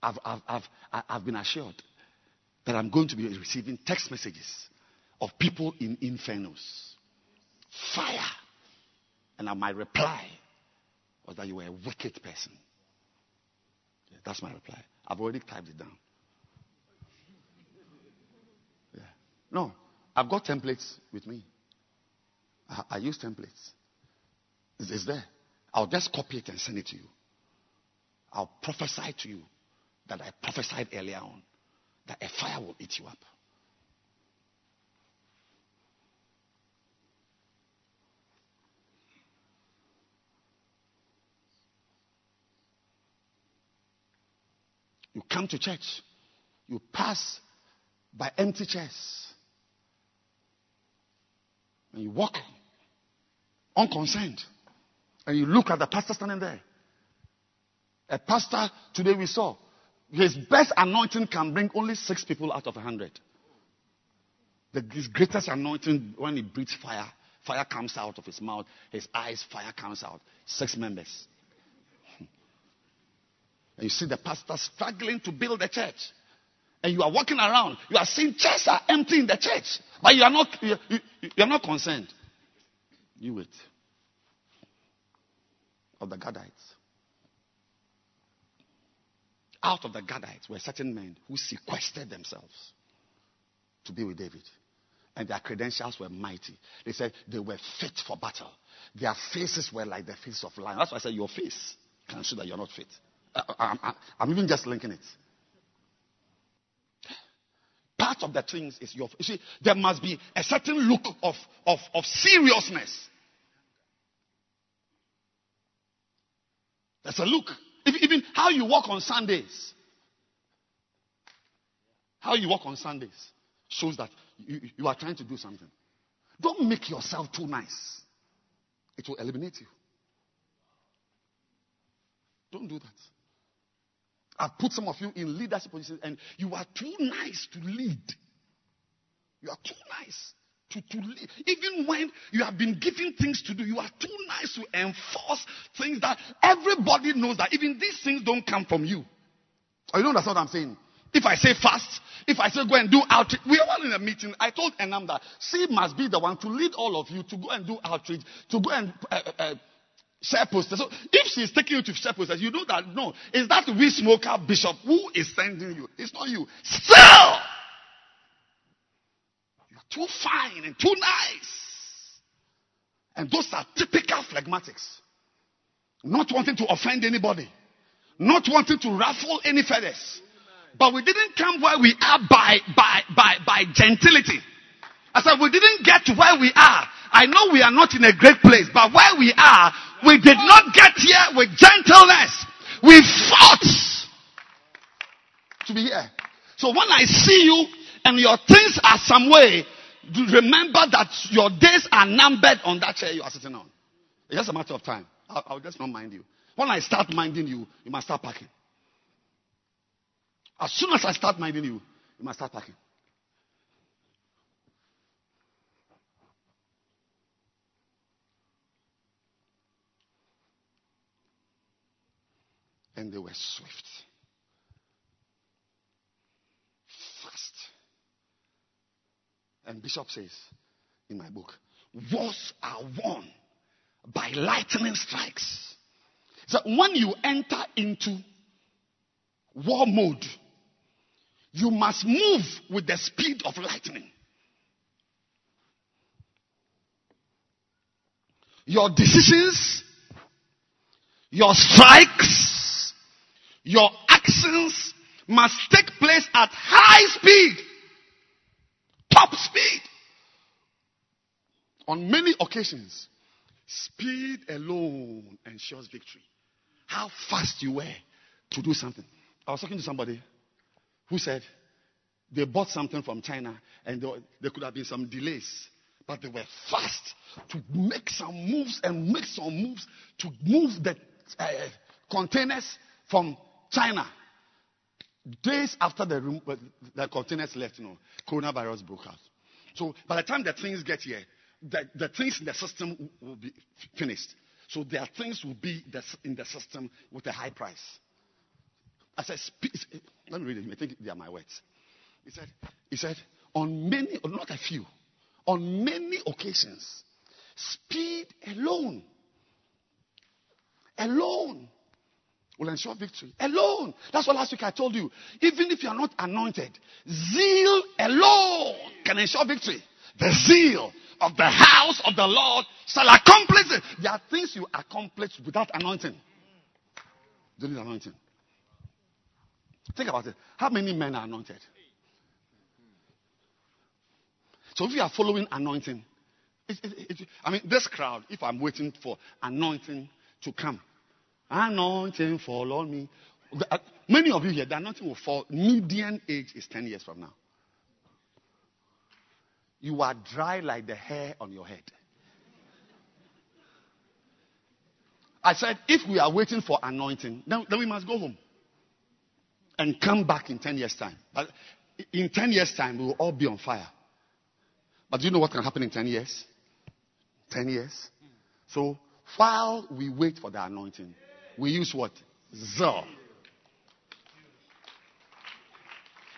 I've, I've, I've, I've been assured that I'm going to be receiving text messages of people in infernos fire. And my reply was that you were a wicked person. Yeah, that's my reply. I've already typed it down. Yeah. No, I've got templates with me. I, I use templates. It's, it's there. I'll just copy it and send it to you. I'll prophesy to you that I prophesied earlier on that a fire will eat you up. You come to church, you pass by empty chairs, and you walk unconcerned, and you look at the pastor standing there. A pastor today we saw, his best anointing can bring only six people out of a hundred. The, his greatest anointing, when he breathes fire, fire comes out of his mouth, his eyes, fire comes out. Six members. And you see the pastor struggling to build the church. And you are walking around. You are seeing chairs are empty in the church. But you are not, you, you, you are not concerned. You wait. Of the Gadites. Out of the Gadites were certain men who sequestered themselves to be with David. And their credentials were mighty. They said they were fit for battle. Their faces were like the face of lions. That's why I said your face can show that you're not fit. I, am even just linking it. Part of the things is your. You see, there must be a certain look of, of, of seriousness. There's a look. Even how you walk on Sundays. How you walk on Sundays shows that you, you are trying to do something. Don't make yourself too nice, it will eliminate you. Don't do that. I've put some of you in leadership positions and you are too nice to lead. You are too nice to, to. Even when you have been given things to do, you are too nice to enforce things that everybody knows that even these things don't come from you. Oh, you know that's what I'm saying? If I say fast, if I say go and do outreach, we are all in a meeting. I told Enam that she must be the one to lead all of you to go and do outreach, to go and uh, uh, uh share posters. So if she's taking you to share posters, you know that no, is that we smoker bishop who is sending you. It's not you. Still, too fine and too nice. And those are typical phlegmatics. Not wanting to offend anybody. Not wanting to ruffle any feathers. But we didn't come where we are by, by, by, by gentility. I said we didn't get to where we are. I know we are not in a great place, but where we are, we did not get here with gentleness. We fought to be here. So when I see you and your things are some way, remember that your days are numbered on that chair you are sitting on. It's just a matter of time. I'll, I'll just not mind you. When I start minding you, you must start packing. As soon as I start minding you, you must start packing. And they were swift, fast. And Bishop says in my book, wars are won by lightning strikes. So when you enter into war mode, you must move with the speed of lightning. Your decisions, your strikes, your actions must take place at high speed, top speed. On many occasions, speed alone ensures victory. How fast you were to do something. I was talking to somebody who said they bought something from China and there, could have been some delays, but they were fast to make some moves and make some moves to move the uh, containers from China. Days after the, room, uh, the containers left, you know, coronavirus broke out. So by the time the things get here, the, the things in the system will be finished. So their things will be in the system with a high price. I said, let me read it. I think they are my words. He said, he said, on many, not a few, on many occasions, speed alone, alone will ensure victory. Alone. That's what last week I told you. Even if you are not anointed, zeal alone can ensure victory. The zeal of the house of the Lord shall accomplish it. There are things you accomplish without anointing. You need anointing? Think about it. How many men are anointed? So if you are following anointing, it, it, it, I mean, this crowd, if I'm waiting for anointing to come, anointing fall on me. Uh, many of you here, the anointing will fall. Median age is 10 years from now. You are dry like the hair on your head. I said, if we are waiting for anointing, then, then we must go home and come back in 10 years' time. But in 10 years' time, we will all be on fire. But do you know what can happen in 10 years? 10 years. So while we wait for the anointing, we use what? Zeal.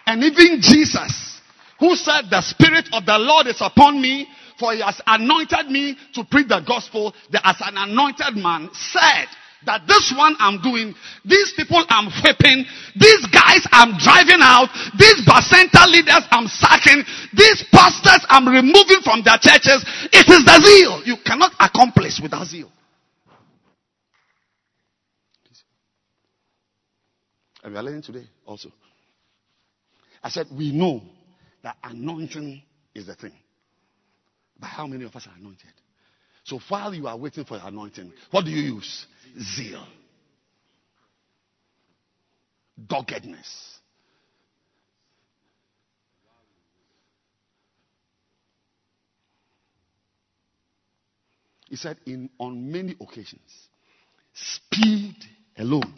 And even Jesus, who said, The Spirit of the Lord is upon me, for he has anointed me to preach the gospel, that as an anointed man said, that this one I'm doing, these people I'm whipping, these guys I'm driving out, these bacenta leaders I'm sacking, these pastors I'm removing from their churches. It is the zeal. You cannot accomplish without zeal. And we are learning today also. I said, we know that anointing is the thing. But how many of us are anointed? So while you are waiting for anointing, what do you use? Zeal. Doggedness. He said, in on many occasions, speed alone.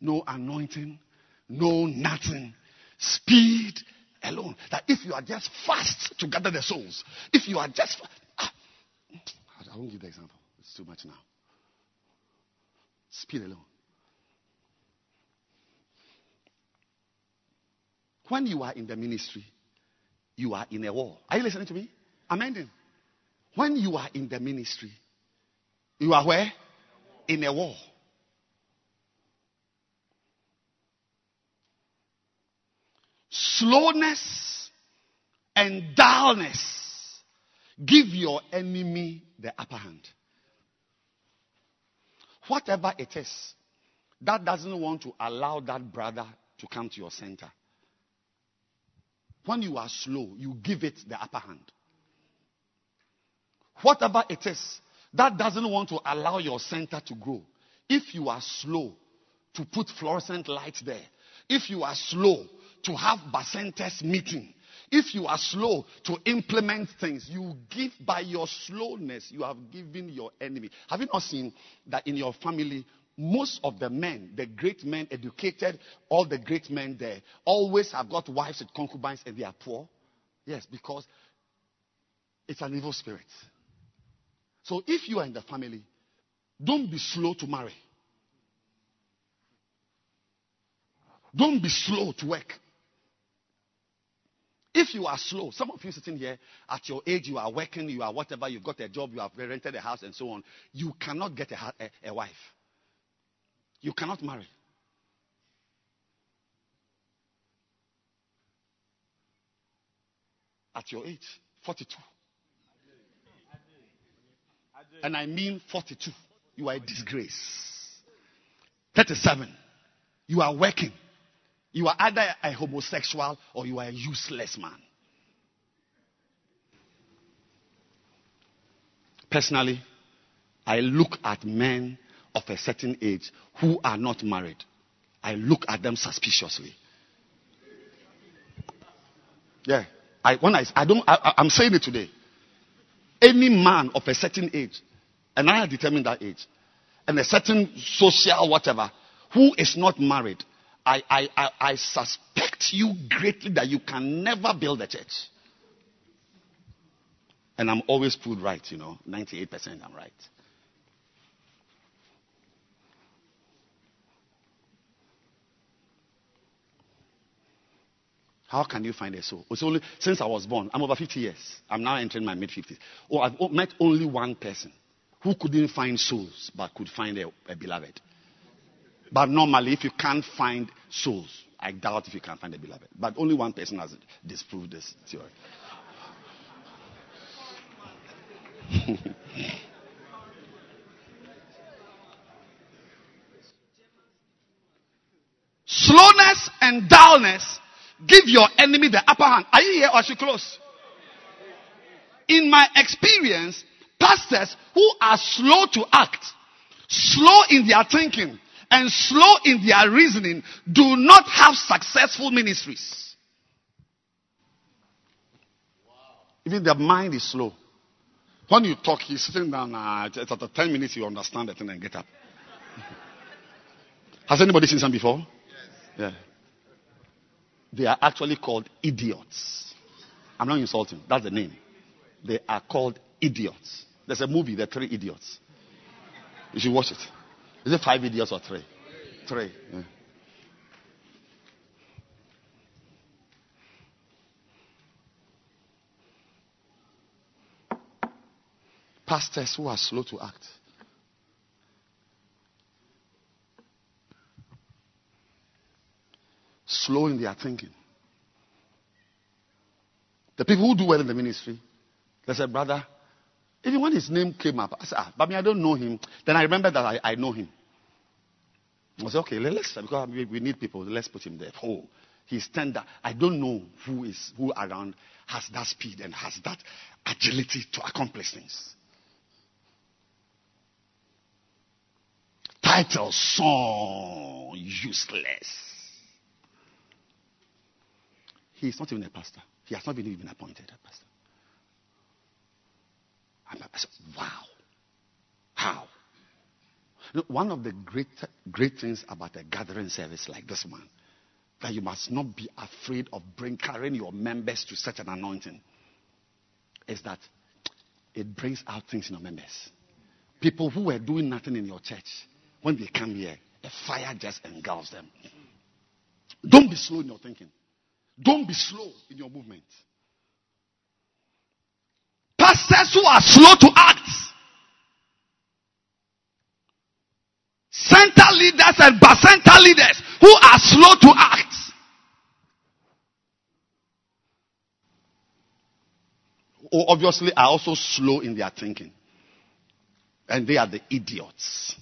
No anointing, no nothing. Speed alone. That if you are just fast to gather the souls, if you are just. Ah, I won't give the example, it's too much now. Speed alone. When you are in the ministry, you are in a war. Are you listening to me? I'm ending. When you are in the ministry, you are where? In a war. Slowness and dullness give your enemy the upper hand. Whatever it is that doesn't want to allow that brother to come to your center. When you are slow, you give it the upper hand. Whatever it is that doesn't want to allow your center to grow. If you are slow to put fluorescent lights there, if you are slow to have Bacenta's meeting, if you are slow to implement things, you give by your slowness, you have given your enemy. Have you not seen that in your family, most of the men, the great men, educated, all the great men there, always have got wives and concubines and they are poor? Yes, because it's an evil spirit. So if you are in the family, don't be slow to marry. Don't be slow to work. If you are slow, some of you sitting here at your age, you are working, you are whatever, you've got a job, you have rented a house, and so on, you cannot get a, a, a wife. You cannot marry. At your age, 42. And I mean 42. You are a disgrace. 37. You are working. You are either a homosexual or you are a useless man. Personally, I look at men of a certain age who are not married. I look at them suspiciously. Yeah. I, when I, I don't, I, I'm saying it today. Any man of a certain age, and I have determined that age, and a certain social whatever, who is not married, I, I, I, I suspect you greatly that you can never build a church. And I'm always proved right, you know. 98% I'm right. How can you find a soul? It's only since I was born. I'm over 50 years. I'm now entering my mid 50s. Oh, I've met only one person who couldn't find souls but could find a, a beloved. But normally, if you can't find souls, I doubt if you can find a beloved. But only one person has disproved this theory. Slowness and dullness give your enemy the upper hand. Are you here or should close? In my experience, pastors who are slow to act, slow in their thinking, and slow in their reasoning do not have successful ministries. Even their mind is slow. When you talk, he's sitting down, uh, after 10 minutes, you understand it and then get up. Has anybody seen some before? Yes. Yeah. They are actually called idiots. I'm not insulting. That's the name. They are called idiots. There's a movie, The Three Idiots. You should watch it. Is it five idiots or three? Three. Yeah. Pastors who are slow to act. Slow in their thinking. The people who do well in the ministry, they say, brother, even when his name came up, I said, ah, but me, I don't know him. Then I remember that I, I know him. I said, okay, let's, because we, we need people, let's put him there. Oh, he's tender. I don't know who is, who around has that speed and has that agility to accomplish things. Title song, useless. He is not even a pastor. He has not been even appointed a pastor. I said, wow. How? One of the great, great things about a gathering service like this one, that you must not be afraid of bring, carrying your members to such an anointing, is that it brings out things in your members. People who were doing nothing in your church, when they come here, a fire just engulfs them. Don't be slow in your thinking. Don't be slow in your movement pastors who are slow to act. Center leaders and bacenta leaders who are slow to act. Who obviously are also slow in their thinking. And they are the idiots.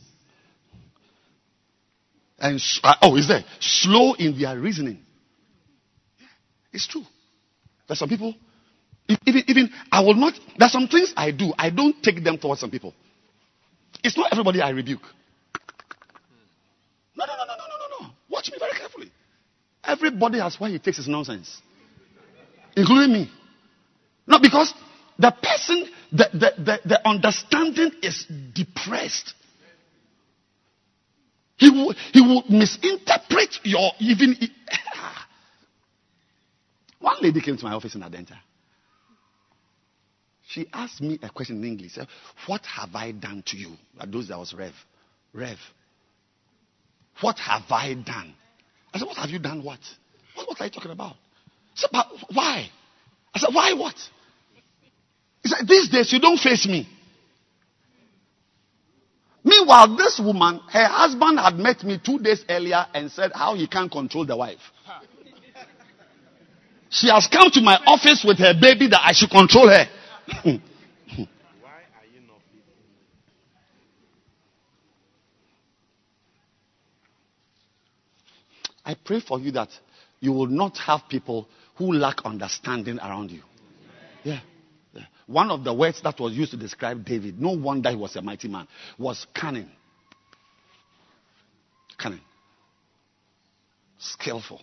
And uh, oh, is there slow in their reasoning? It's true. There's some people, even, even I will not, there's some things I do, I don't take them towards some people. It's not everybody I rebuke. No, no, no, no, no, no, no. Watch me very carefully. Everybody has why he takes his nonsense, including me. No, because the person, the, the, the, the understanding is depressed. He will, he will misinterpret your even. One lady came to my office in Adenta. She asked me a question in English. Said, What have I done to you? Those that was Rev. Rev. What have I done? I said, What have you done? What? What, what are you talking about? She said, But why? I said, Why what? He said, These days you don't face me. Meanwhile, this woman, her husband had met me two days earlier and said how he can't control the wife. She has come to my office with her baby that I should control her. I pray for you that you will not have people who lack understanding around you. Yeah. yeah. One of the words that was used to describe David, no wonder he was a mighty man, was cunning. Cunning. Skillful.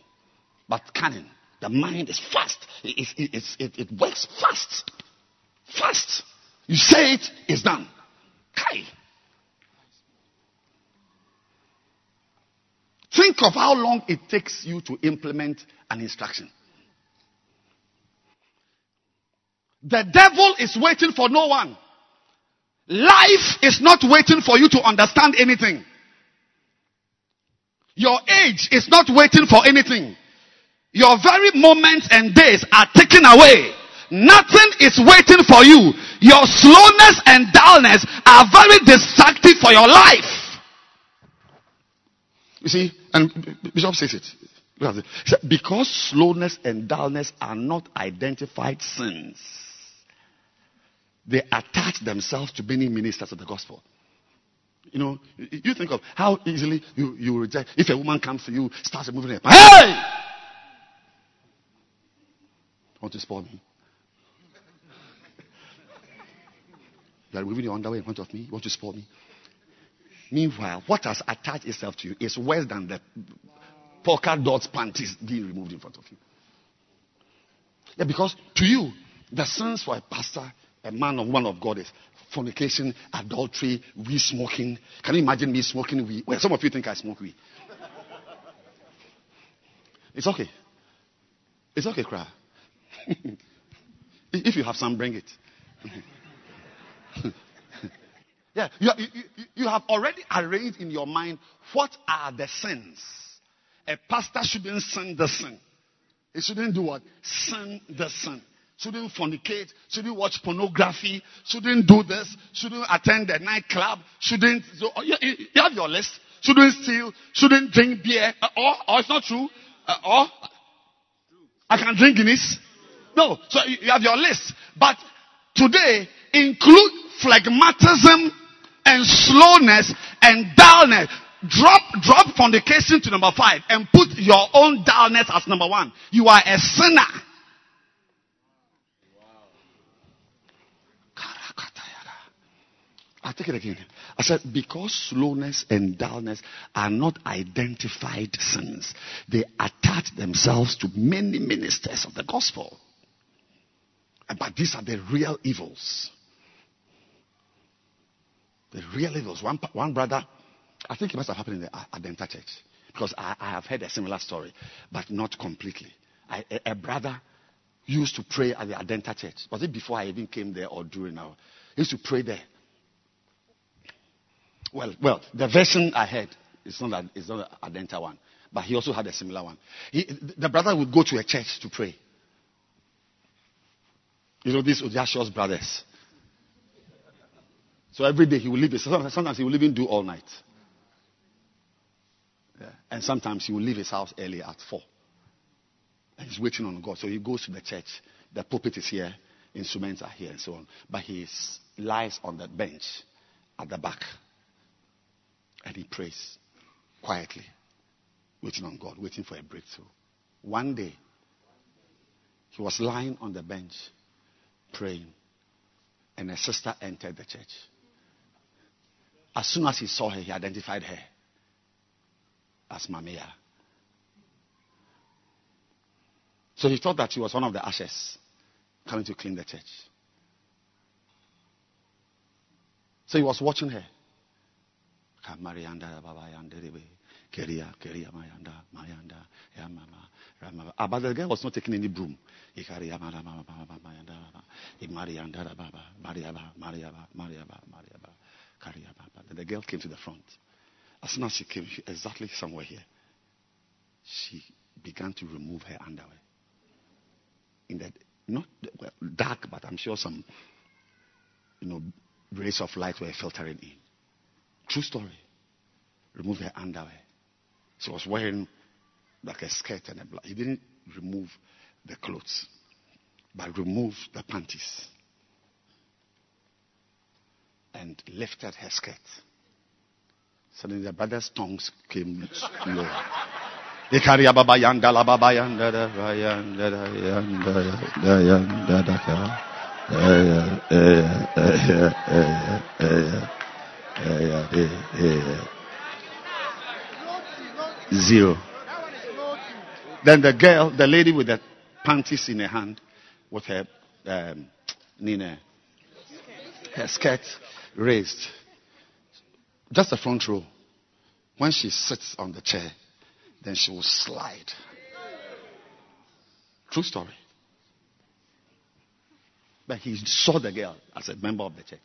But cunning. The mind is fast. It, it, it, it works fast. Fast. You say it, it's done. Kai. Think of how long it takes you to implement an instruction. The devil is waiting for no one. Life is not waiting for you to understand anything. Your age is not waiting for anything. Your very moments and days are taken away. Nothing is waiting for you. Your slowness and dullness are very destructive for your life. You see, and Bishop says it. Look at it. Because slowness and dullness are not identified sins, they attach themselves to many ministers of the gospel. You know, you think of how easily you, you reject. If a woman comes to you, starts moving her, hey! Want to spoil me? You are removing your underwear in front of me. You want to spoil me? Meanwhile, what has attached itself to you is worse than the polka dots panties being removed in front of you. Yeah, because to you, the sins for a pastor, a man or woman of God is fornication, adultery, weed smoking. Can you imagine me smoking weed? Well, some of you think I smoke weed. It's okay. It's okay, cry. if you have some, bring it. yeah, you, you, you have already arranged in your mind what are the sins. A pastor shouldn't sin the sin. He shouldn't do what? Sin the sin. Shouldn't fornicate. Shouldn't watch pornography. Shouldn't do this. Shouldn't attend the nightclub. Shouldn't. So, you, you have your list. Shouldn't steal. Shouldn't drink beer. Uh, or, or it's not true. Uh, or I can drink Guinness. No. So you have your list. But today include phlegmatism and slowness and dullness. Drop, drop from the fornication to number five and put your own dullness as number one. You are a sinner. I'll take it again. I said, because slowness and dullness are not identified sins, they attach themselves to many ministers of the gospel. But these are the real evils. The real evils. One, one brother, I think it must have happened in the uh, Adenta church. Because I, I have heard a similar story, but not completely. I, a, a, brother used to pray at the Adenta church. Was it before I even came there or during now? He used to pray there. Well, well, the version I heard is not, a, an Adenta one, but he also had a similar one. He, the brother would go to a church to pray. You know, these Odiashos brothers. So every day he will leave his sometimes he will even do all night. Yeah. And sometimes he will leave his house early at four. And he's waiting on God. So he goes to the church. The pulpit is here, instruments are here, and so on. But he lies on the bench at the back. And he prays quietly, waiting on God, waiting for a breakthrough. One day, he was lying on the bench praying, and a sister entered the church. As soon as he saw her, he identified her as Mamia. So he thought that she was one of the ashes coming to clean the church. So he was watching her. But the was not taking any broom. Marianda, Baba, Mariaba, Mariaba, Mariaba, Mariaba, Kariaba. The girl came to the front. As soon as she came, exactly somewhere here, she began to remove her underwear. In that, not well, dark, but I'm sure some, you know, rays of light were filtering in. True story. Remove her underwear. She was wearing like a skirt and a blouse. He didn't remove the clothes, but removed the panties and lifted her skirt. Suddenly the brother's tongues came low. They carry Zero. Then the girl, the lady with the panties in her hand, with her um, Nina, her skirt raised, just the front row. When she sits on the chair, then she will slide. True story. But he saw the girl as a member of the church.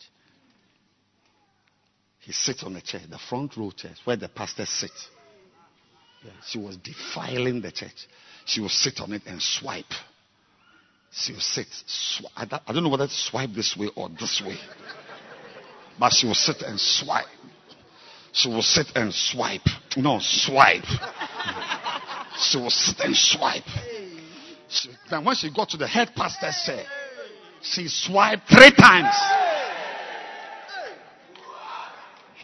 He sits on the chair, the front row chair, where the pastor sits. Yeah, she was defiling the church. She will sit on it and swipe. She will sit. Sw- I, don't know whether to swipe this way or this way. But she will sit and swipe. She will sit and swipe. No, swipe. she will sit and swipe. She, then when she got to the head pastor chair, she swiped three times.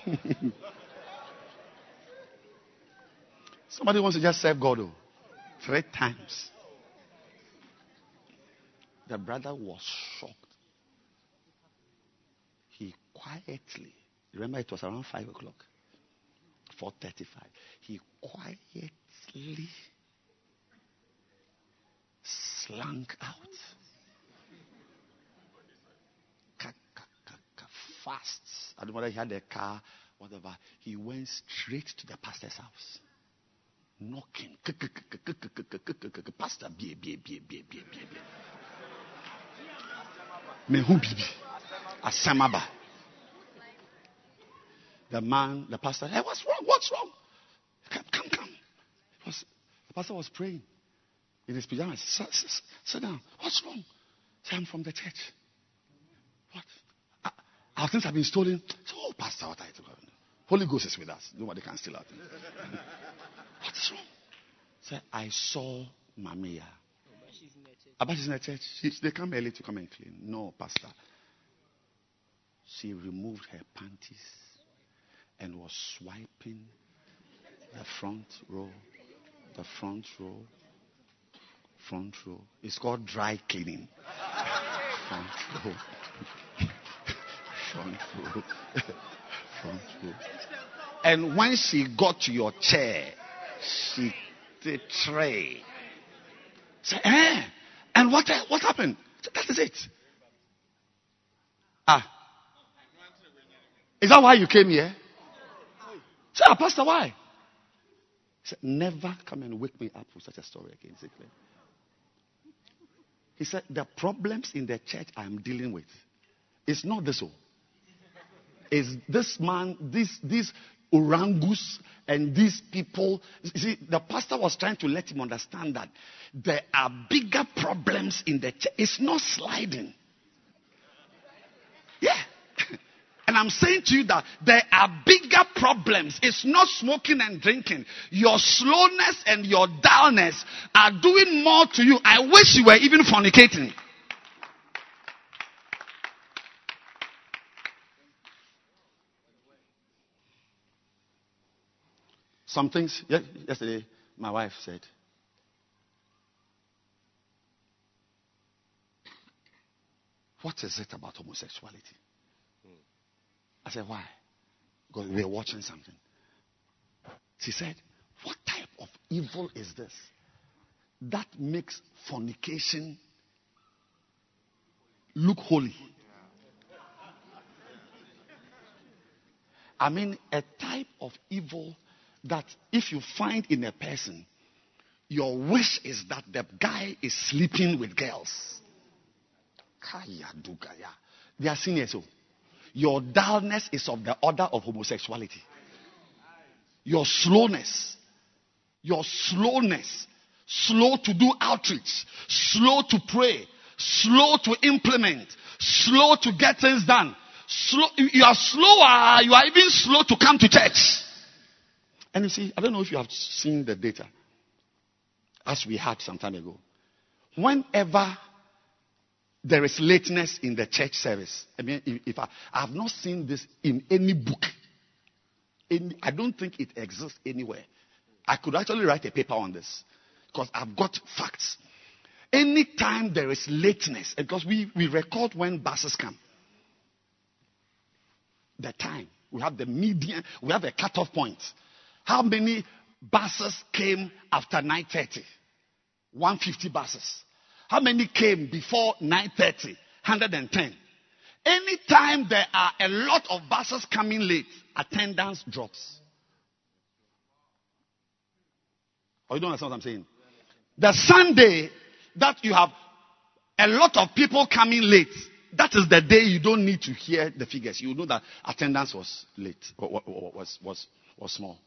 Somebody wants to just serve God oh, three times. The brother was shocked. Quietly, remember it was around 5 o'clock, 4.35. He quietly slunk out. Fast. I don't know whether he had a car, whatever. He went straight to the pastor's house knocking. Pastor, bie, bie, bie, bie, bie, bie, bie. Me who bibi? Asamaba. The man, the pastor, hey, what's wrong? What's wrong? Come, come, come. Was, the pastor was praying in his pajamas. Sit, sit, sit down. What's wrong? Say, I'm from the church. What? Uh, our things have been stolen. So, oh, pastor, what are you? Holy Ghost is with us. Nobody can steal our things. What's wrong? Say, I saw Mamia. About she's in the church. She, they come early to come and clean. No, Pastor. She removed her panties and was swiping the front row, the front row, front row. It's called dry cleaning. front row, front row, front row. And when she got to your chair, she the tray. Say, eh? And what, what happened? That is it. Ah. Is that why you came here? Say, ah, Pastor, why? He said, never come and wake me up with such a story again. He said, the problems in the church I'm dealing with is not this one. Is this man, this, this orangus and these people. See, the pastor was trying to let him understand that there are bigger problems in the church. It's not sliding. Yeah. And I'm saying to you that there are bigger problems. It's not smoking and drinking. Your slowness and your dullness are doing more to you. I wish you were even fornicating. Some things, yesterday, my wife said, What is it about homosexuality? I said, Why? Because we are watching something. She said, What type of evil is this that makes fornication look holy? I mean, a type of evil that if you find in a person, your wish is that the guy is sleeping with girls. They are seniors. So your dullness is of the order of homosexuality. Your slowness, your slowness, slow to do outreach, slow to pray, slow to implement, slow to get things done. Slow, you are slower, you are even slow to come to church. And you see, I don't know if you have seen the data as we had some time ago. Whenever there is lateness in the church service. I mean, if, I, I, have not seen this in any book, in, I don't think it exists anywhere. I could actually write a paper on this because I've got facts. Anytime there is lateness, because we, we record when buses come, the time, we have the median, we have a cutoff point. How many buses came after 9.30? 150 buses. How many came before 9:30? 110. Anytime there are a lot of buses coming late, attendance drops. Or oh, you don't understand what I'm saying? The Sunday that you have a lot of people coming late, that is the day you don't need to hear the figures. You know that attendance was late, was, was, was small.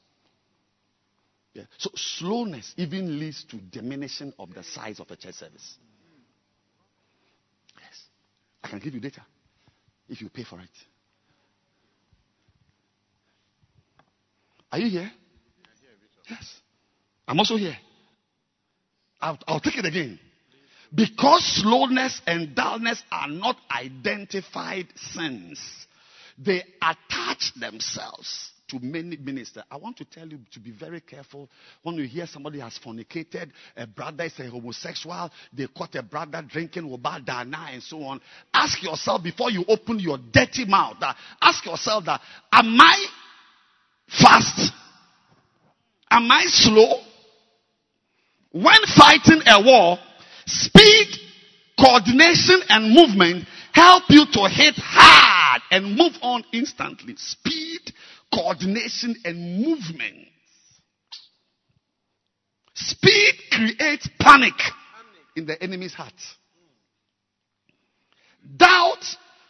Yeah. So slowness even leads to diminishing of the size of a church service. I can give you data if you pay for it. Are you here? Yes. I'm also here. I'll, I'll take it again. Because slowness and dullness are not identified sins, they attach themselves to many ministers. I want to tell you to be very careful when you hear somebody has fornicated, a brother is a homosexual, they caught a brother drinking dana and so on. Ask yourself before you open your dirty mouth, uh, ask yourself that, am I fast? Am I slow? When fighting a war, speed, coordination, and movement help you to hit hard and move on instantly. Speed, coordination and movement. Speed creates panic in the enemy's heart. Doubt,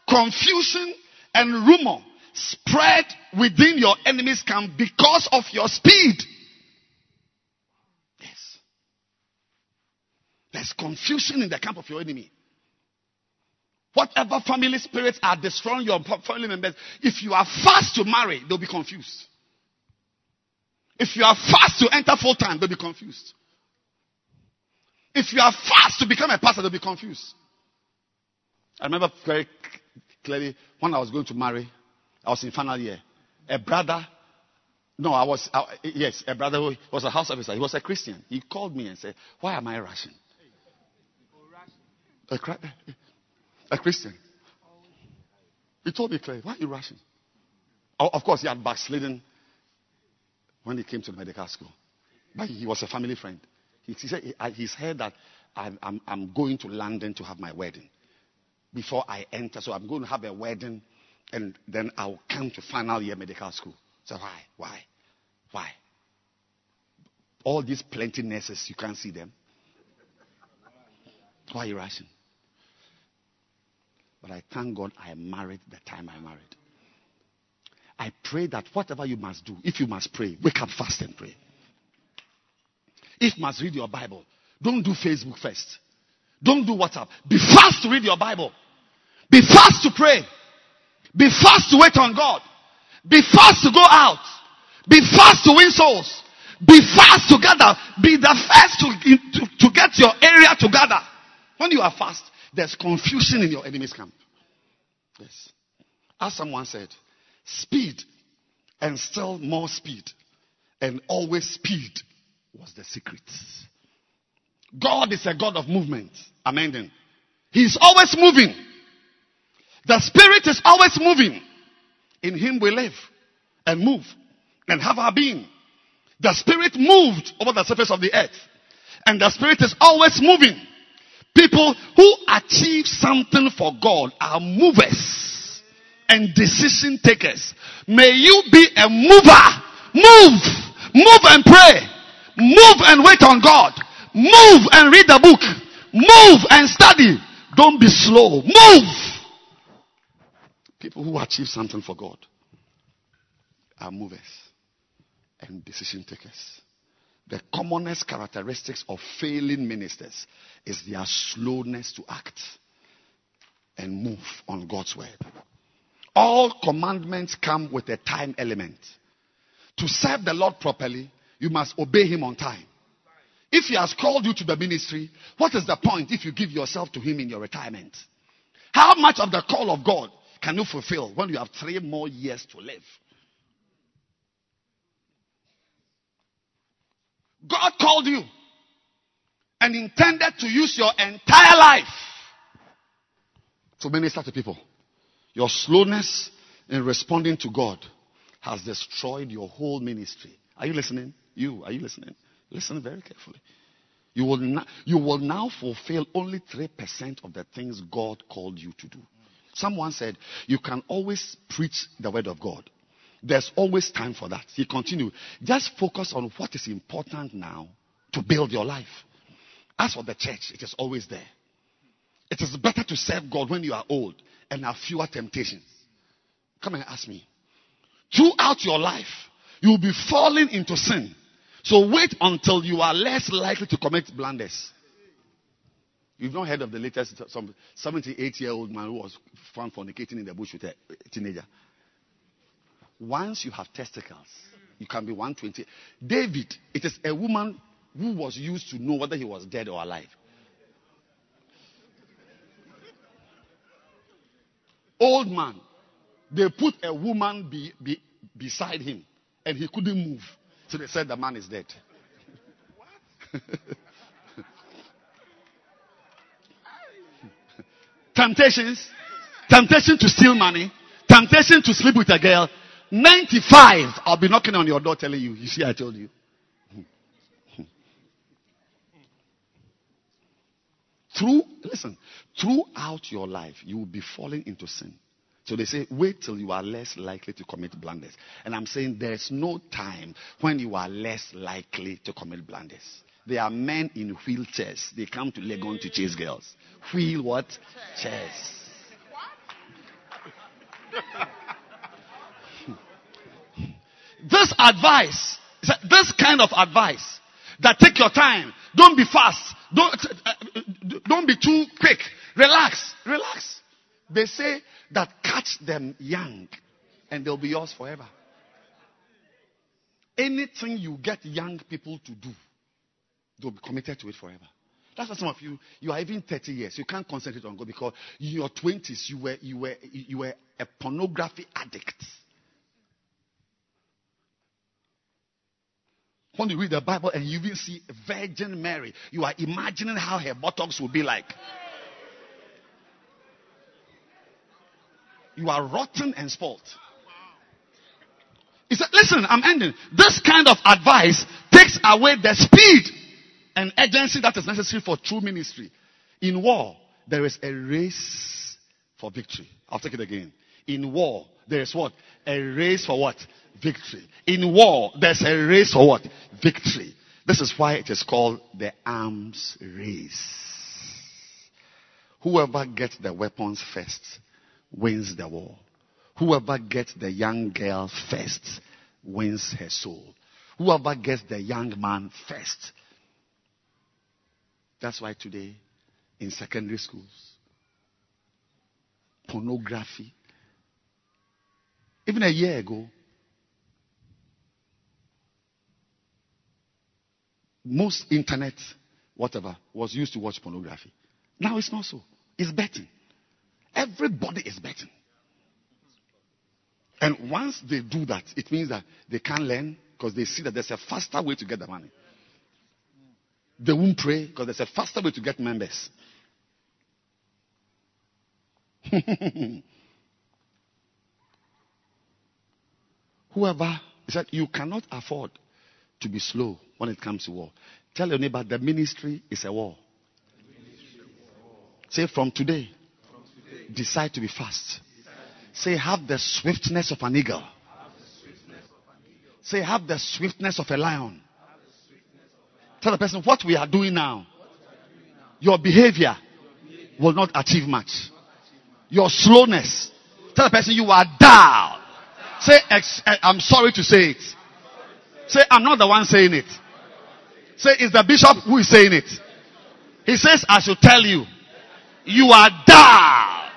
confusion, and rumor spread within your enemy's camp because of your speed. Yes. There's confusion in the camp of your enemy. Whatever family spirits are destroying your family members, if you are fast to marry, they'll be confused. If you are fast to enter full time, they'll be confused. If you are fast to become a pastor, they'll be confused. I remember very clearly when I was going to marry, I was in final year. A brother, no, I was, I, yes, a brother who was a house officer. He was a Christian. He called me and said, Why am I rushing? A, a Christian. He told me clearly, why are you rushing? Of course, he had backslidden when he came to medical school. But he was a family friend. He, he said he's heard that I'm, I'm, I'm, going to London to have my wedding before I enter. So I'm going to have a wedding and then I'll come to final year medical school. So why? Why? Why? All these plenty nurses, you can't see them. Why are you rushing? But I thank God I married the time I married. I pray that whatever you must do, if you must pray, wake up fast and pray. If you must read your Bible, don't do Facebook first. Don't do WhatsApp. Be fast to read your Bible. Be fast to pray. Be fast to wait on God. Be fast to go out. Be fast to win souls. Be fast to gather. Be the first to, to, to get your area together. When you are fast, there's confusion in your enemy's camp. Yes. As someone said, speed and still more speed and always speed was the secret. God is a God of movement. Amen. He's always moving. The Spirit is always moving. In Him we live and move and have our being. The Spirit moved over the surface of the earth. And the Spirit is always moving. People who achieve something for God are movers and decision takers. May you be a mover. Move. Move and pray. Move and wait on God. Move and read the book. Move and study. Don't be slow. Move. People who achieve something for God are movers and decision takers. The commonest characteristics of failing ministers is their slowness to act and move on God's word. All commandments come with a time element. To serve the Lord properly, you must obey Him on time. If He has called you to the ministry, what is the point if you give yourself to Him in your retirement? How much of the call of God can you fulfill when you have three more years to live? God called you and intended to use your entire life to minister to people. Your slowness in responding to God has destroyed your whole ministry. Are you listening? You, are you listening? Listen very carefully. You will, not, you will now fulfill only 3% of the things God called you to do. Someone said, You can always preach the word of God. There's always time for that. He continued, Just focus on what is important now to build your life. As for the church, it is always there. It is better to serve God when you are old and have fewer temptations. Come and ask me. Throughout your life, you will be falling into sin. So wait until you are less likely to commit blunders. You've not heard of the latest some 78 year old man who was found fornicating in the bush with a teenager. Once you have testicles, you can be 120. David, it is a woman who was used to know whether he was dead or alive. Old man, they put a woman be, be, beside him and he couldn't move. So they said the man is dead. Temptations, temptation to steal money, temptation to sleep with a girl. 95, I'll be knocking on your door telling you, you see, I told you. Through, listen, throughout your life, you will be falling into sin. So they say, wait till you are less likely to commit blunders. And I'm saying there's no time when you are less likely to commit blunders. There are men in wheelchairs. They come to Legon to chase girls. Wheel what? Chairs. this advice, this kind of advice, that take your time. Don't be fast. Don't, don't be too quick. Relax. Relax. They say that catch them young and they'll be yours forever. Anything you get young people to do, they'll be committed to it forever. That's why some of you, you are even 30 years. You can't concentrate on God because in your 20s, you were, you were, you were a pornography addict. When you read the Bible and you even see Virgin Mary, you are imagining how her buttocks will be like. You are rotten and spoiled. He said, listen, I'm ending. This kind of advice takes away the speed and urgency that is necessary for true ministry. In war, there is a race for victory. I'll take it again. In war, there is what? A race for what? Victory. In war, there's a race for what? Victory. This is why it is called the arms race. Whoever gets the weapons first wins the war. Whoever gets the young girl first wins her soul. Whoever gets the young man first. That's why today in secondary schools, pornography Even a year ago, most internet, whatever, was used to watch pornography. Now it's not so. It's betting. Everybody is betting. And once they do that, it means that they can't learn because they see that there's a faster way to get the money. They won't pray because there's a faster way to get members. Whoever said you cannot afford to be slow when it comes to war. Tell your neighbor the ministry is a war. Say from today, decide to be fast. Say have the swiftness of an eagle. Say have the swiftness of a lion. Tell the person what we are doing now. Your behavior will not achieve much. Your slowness. Tell the person you are dull. Say, eh, I'm sorry to say it. Say, I'm not the one saying it. Say, it's the bishop who is saying it. He says, I should tell you, you are dull.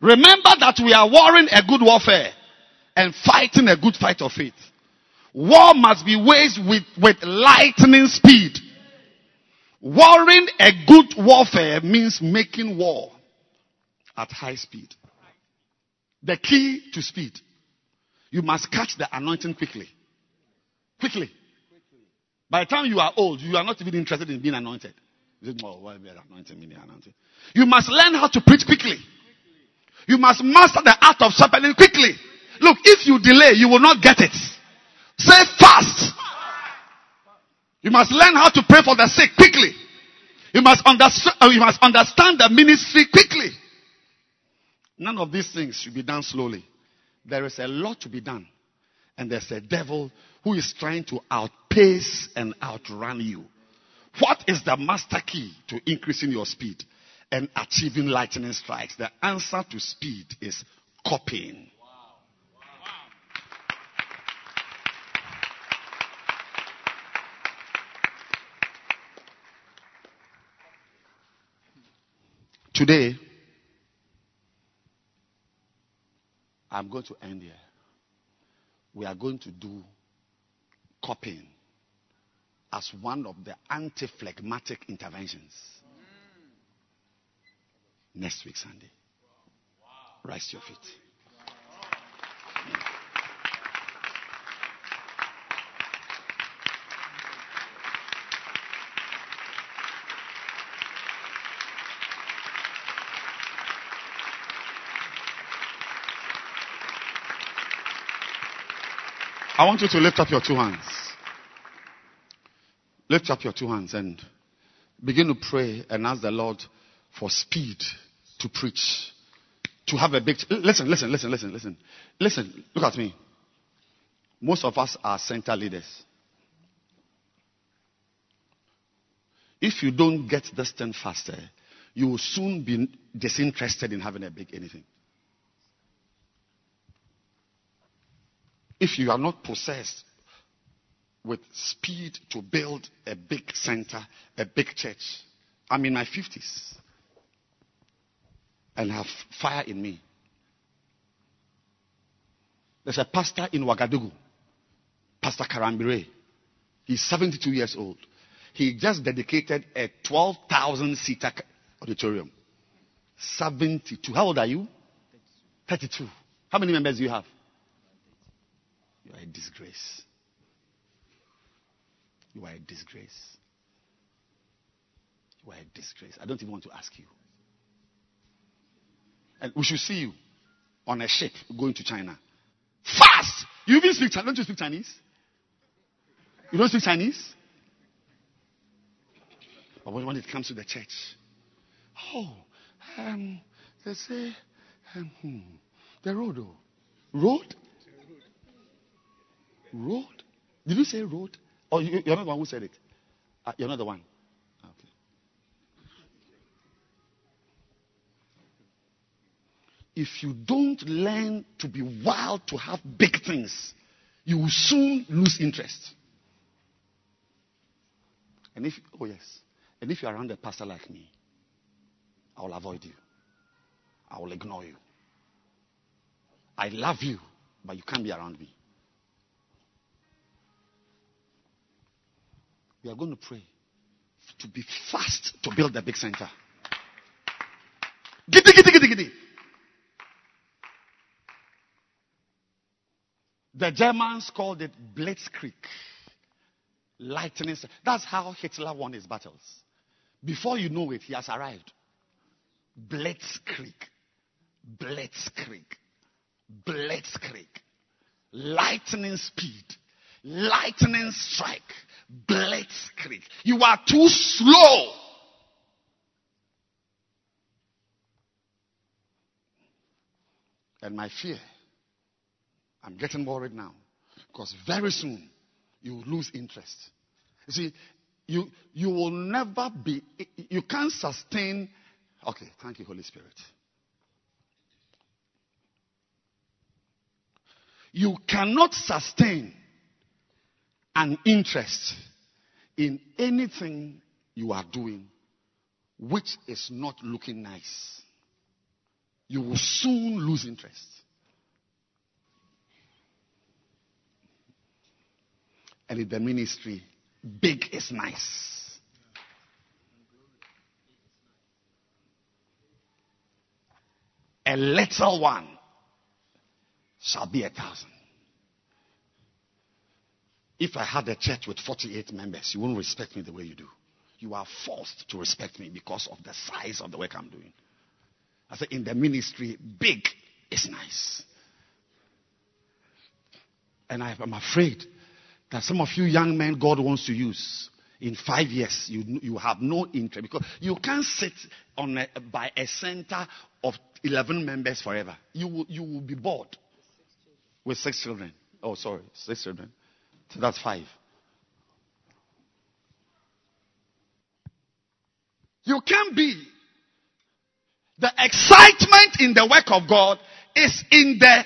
Remember that we are warring a good warfare and fighting a good fight of faith. War must be waged with, with lightning speed. Warring a good warfare means making war at high speed. The key to speed. You must catch the anointing quickly. Quickly. By the time you are old, you are not even interested in being anointed. You must learn how to preach quickly. You must master the art of shepherding quickly. Look, if you delay, you will not get it. Say fast. You must learn how to pray for the sick quickly. You must understand, uh, you must understand the ministry quickly. None of these things should be done slowly. There is a lot to be done. And there's a devil who is trying to outpace and outrun you. What is the master key to increasing your speed? and achieving lightning strikes. The answer to speed is copying. Today, I'm going to end here. We are going to do copying as one of the anti phlegmatic interventions next week, Sunday. Rise to your feet. I want you to lift up your two hands. Lift up your two hands and begin to pray and ask the Lord for speed to preach, to have a big. Listen, listen, listen, listen, listen. Listen, look at me. Most of us are center leaders. If you don't get this thing faster, you will soon be disinterested in having a big anything. If you are not possessed with speed to build a big center, a big church, I'm in my 50s and have fire in me. There's a pastor in Ouagadougou, Pastor Karambiri. He's 72 years old. He just dedicated a 12,000 seater auditorium. 72. How old are you? 32. How many members do you have? You are a disgrace. You are a disgrace. You are a disgrace. I don't even want to ask you. And we should see you on a ship going to China. Fast! You even speak Chinese. Don't you speak Chinese? You don't speak Chinese? But when it comes to the church, oh, um, they say, um, hmm, the road, oh. Road? Road? Did you say road? Oh, you, are not the one who said it. Uh, you're not the one. if you don't learn to be wild to have big things, you will soon lose interest. And if, oh yes, And if you're around a pastor like me, I will avoid you. I will ignore you. I love you, but you can't be around me. We are going to pray to be fast to build the big center. Giddy, giddy, giddy, giddy. The Germans called it Blitzkrieg. Lightning. That's how Hitler won his battles. Before you know it, he has arrived. Blitzkrieg. Blitzkrieg. Blitzkrieg. Lightning speed. Lightning strike. Blitzkrieg. You are too slow. And my fear, I'm getting worried now because very soon you will lose interest. You see, you, you will never be, you can't sustain. Okay, thank you, Holy Spirit. You cannot sustain an interest in anything you are doing which is not looking nice. You will soon lose interest. And in the ministry, big is nice. A little one shall be a thousand. If I had a church with 48 members, you wouldn't respect me the way you do. You are forced to respect me because of the size of the work I'm doing. I said, in the ministry, big is nice. And I'm afraid that some of you young men God wants to use in five years, you, you have no interest because you can't sit on a, by a center of 11 members forever. You will, you will be bored with six children. Oh, sorry, six children. So that's five. You can't be. The excitement in the work of God is in the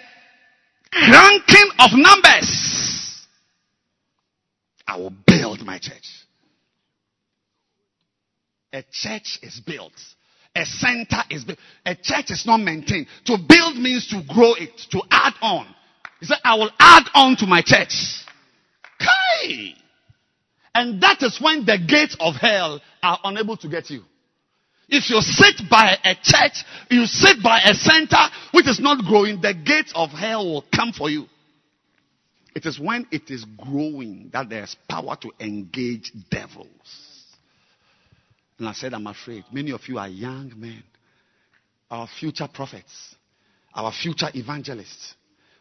ranking of numbers. I will build my church. A church is built. A center is built. A church is not maintained. To build means to grow it, to add on. He said, I will add on to my church. Kai! And that is when the gates of hell are unable to get you. If you sit by a church, you sit by a center which is not growing, the gates of hell will come for you. It is when it is growing that there's power to engage devils. And I said, I'm afraid many of you are young men, our future prophets, our future evangelists.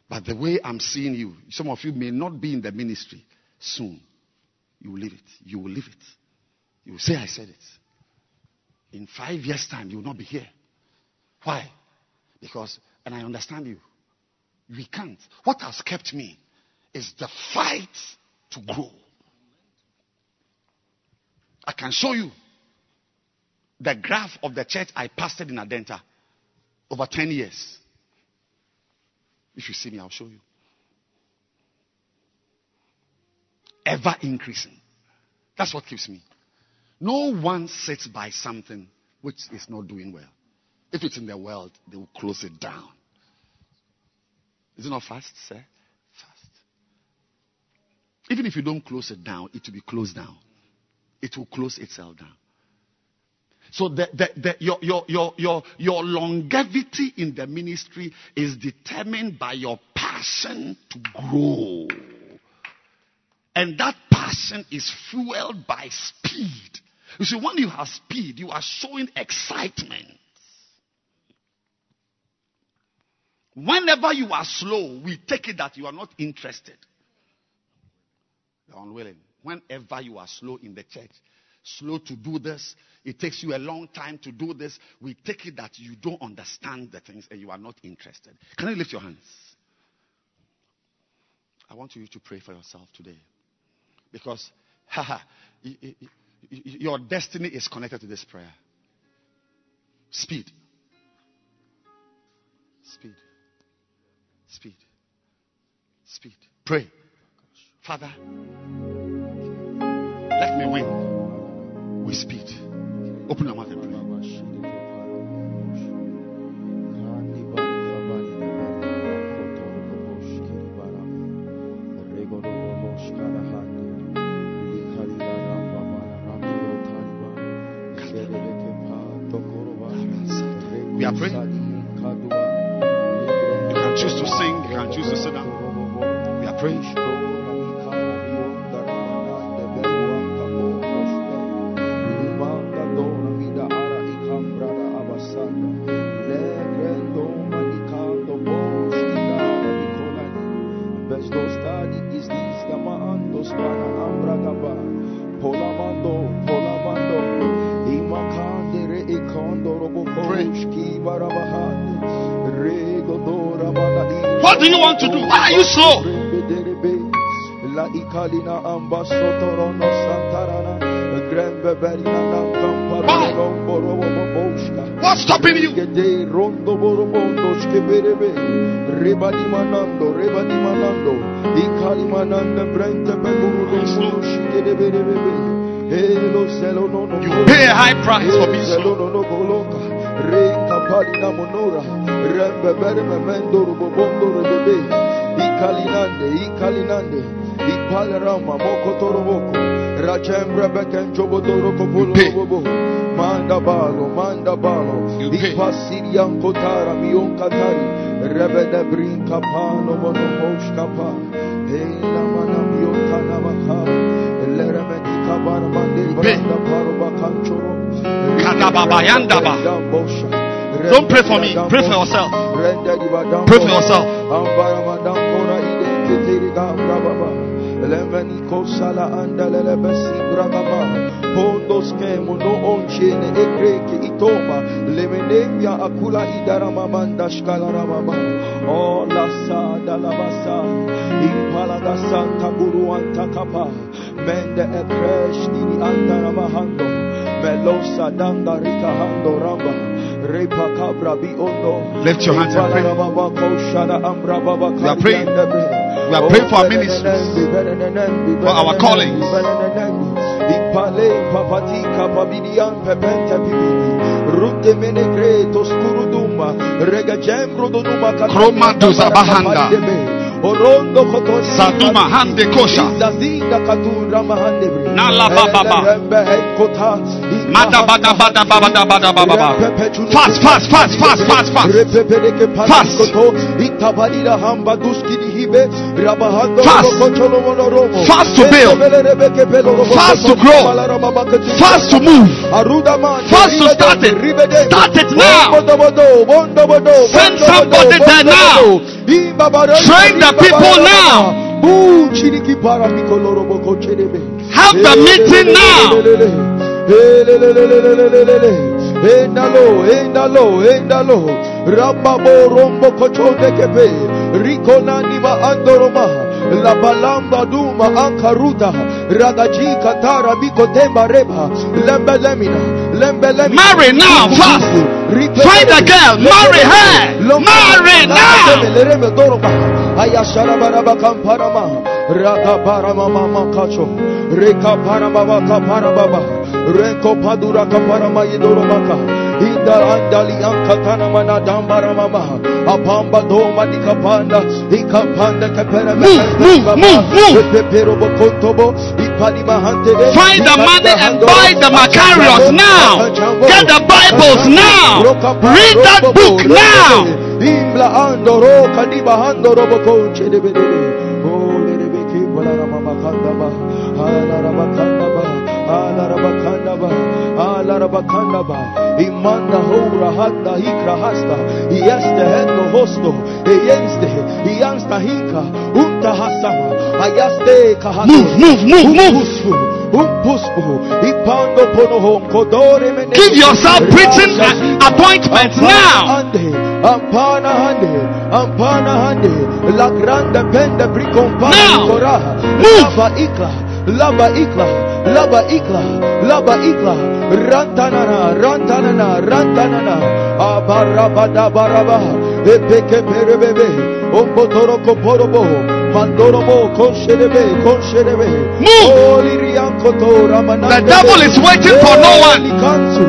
But the way I'm seeing you, some of you may not be in the ministry soon. You will leave it. You will leave it. You will say, I said it. In five years' time, you will not be here. Why? Because, and I understand you, we can't. What has kept me is the fight to grow. I can show you the graph of the church I pastored in Adenta over 10 years. If you see me, I'll show you. Ever increasing. That's what keeps me. No one sits by something which is not doing well. If it's in the world, they will close it down. Is it not fast, sir? Fast. Even if you don't close it down, it will be closed down. It will close itself down. So the, the, the, your, your, your, your, your longevity in the ministry is determined by your passion to grow. And that passion is fueled by speed. You see, when you have speed, you are showing excitement. Whenever you are slow, we take it that you are not interested. You are unwilling. Whenever you are slow in the church, slow to do this, it takes you a long time to do this, we take it that you don't understand the things and you are not interested. Can you lift your hands? I want you to pray for yourself today. Because, haha, your destiny is connected to this prayer. Speed. Speed. Speed. Speed. Pray. Father, let me win with speed. Open your mouth and pray. Shkeberebe hello selo no no You pay a high price for being selo slow. No no goloka re kapali na monora rembe bere memendo rubobondo rebebe ikalinande ikalinande ipale rama moko toroboko rachembre beken jobodoro kopolo pay. bobo manda balo manda balo You pay. Ipasirian kotara mion katari rebede brinka pano mono moshka pa hela mana mion kana maka lereme di kabara mande pay. branda paro bakanchoro yandaba. Don't pray for me. Pray for yourself. Pray for yourself. Kitiri gambra baba Lemeni kosala andalele besi bragama Pondos ke mono onchene ekreke itoma Lemenembia akula idara mamanda shkala ramama Oh la sa da la basa Impala da santa guru anta kapa. Mende ekresh dini andara mahando. Melosa danga rika hando ramba Repa kabra bi ondo. Lift your hands and pray. We are praying. We are praying for our ministries, for our callings. Ipale papatika pabilian pepente pipiti Rute menegre toskuru duma Rega jembro do numa Kroma do zabahanda. Saduma hande kosha. Zazinda katura mahande bre Nala bababa. Fast, fast, fast, fast, fast, fast. Fast. Fast. Fast to build. Fast to grow. Fast to move. Fast to start it. Start it now. Send somebody there now. Train the people now. Have the meeting now. Endalo, endalo, endalo. Rababo rombo kochonde kepe. Riko naniva andoroma. La balamba duma ankaruta. Ragaji katara biko temba reba. Lembe lemina. Lembe lemina. Marry now, fast. Find a girl, marry her. Marry now. Ayashara baraba kamparama. Raka parama mama kacho. Reka parama baka parababa. Reko padura kaparama yidoromaka. Inda andali ankatana mana dambara mama. Apamba doma di kapanda. Ikapanda kapera Move, move, move, move. Pepero bokontobo. Ipali mahante de. Find the money and buy the Macarius now. Get the Bibles now. Read that book now. Kandaba. Imanda hora handa hikra hasta. Ieste hendo hosto. Ienste. Iansta hinka. Unta hasama. Ayaste kahato. Move, move, move, move. Umpuspu. Ipando ponohom kodore mene. Give yourself preaching appointments now. Ande, ampana hande, ampana hande, la grande pende bricompana Now. Move. Lava ikla, lava ikla, lava ikla, rantanana, rantanana, rantanana, abarabada baraba, epeke perebebe, ombotoro Kosherebe. Move. Holy Riankoto, Ramanande. The devil is waiting for no one.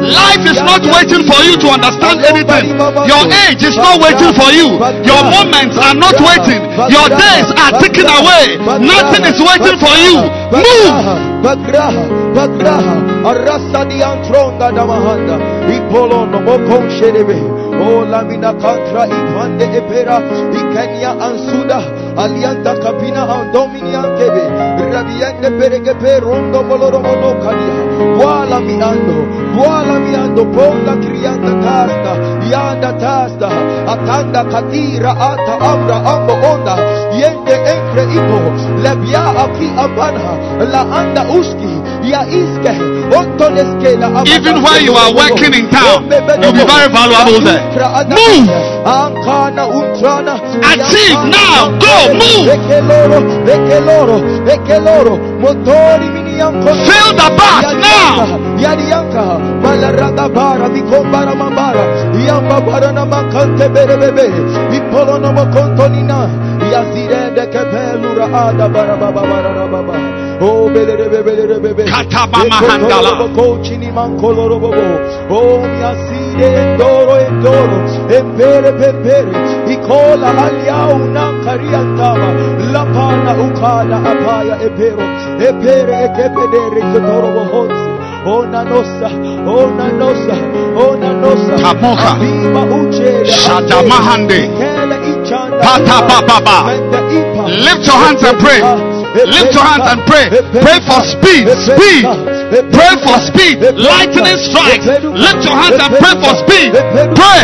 Life is not waiting for you to understand anything. Your age is not waiting for you. Your moments are not waiting. Your days are ticking away. Nothing is waiting for you. Move. Bagraha, Bagraha, Arasa di Antronga da Mahanda, Ipolo no Mokon Sherebe, O Lamina Ipande Epera, Ikenya Ansuda, Alianta Kapina Andominian Kebe, Rabiende Peregepe, Rondo Moloromono Kalia, Wala Miando, Wala Miando, Ponda Krianda Tasta, Yanda Tasta, Atanda Katira, Ata Amra, Ambo Onda, Yende Enkre Ipo, Lebia Aki Abana, La Anda Uski, Ya Iske, Ontoneske, La Abana, Even while you are working in town, you'll be very valuable there. Move. Achieve now. Go. Move. Ekeloro, Motori Minianko. Fill the bath now. Yadiyanka, Malaraga Bara, Mikombara Mambara, Yamba Barana Makante Berebebe, Ipolo no Mokontonina, Yazire de Kepelura Ada Barababa Barababa. Oh, Katabama Handala. Coachini Mancolorobo, Oh, Miaside, Endoro, Endoro, Empere, Pempere, Icola, Aliau, Nankariantama, Lapana, Ukala, Apaya, Epero, Epere, Ekepedere, Kotorobo Honsi. Ona nosa, ona nosa, ona nosa. Kamoka. Shadamahande. Kele. Pata bababa. Lift your hands and pray. Lift your hands and pray. Pray for speed. Speed. Pray for speed. Lightning strike. Lift your hands and pray for speed. Pray.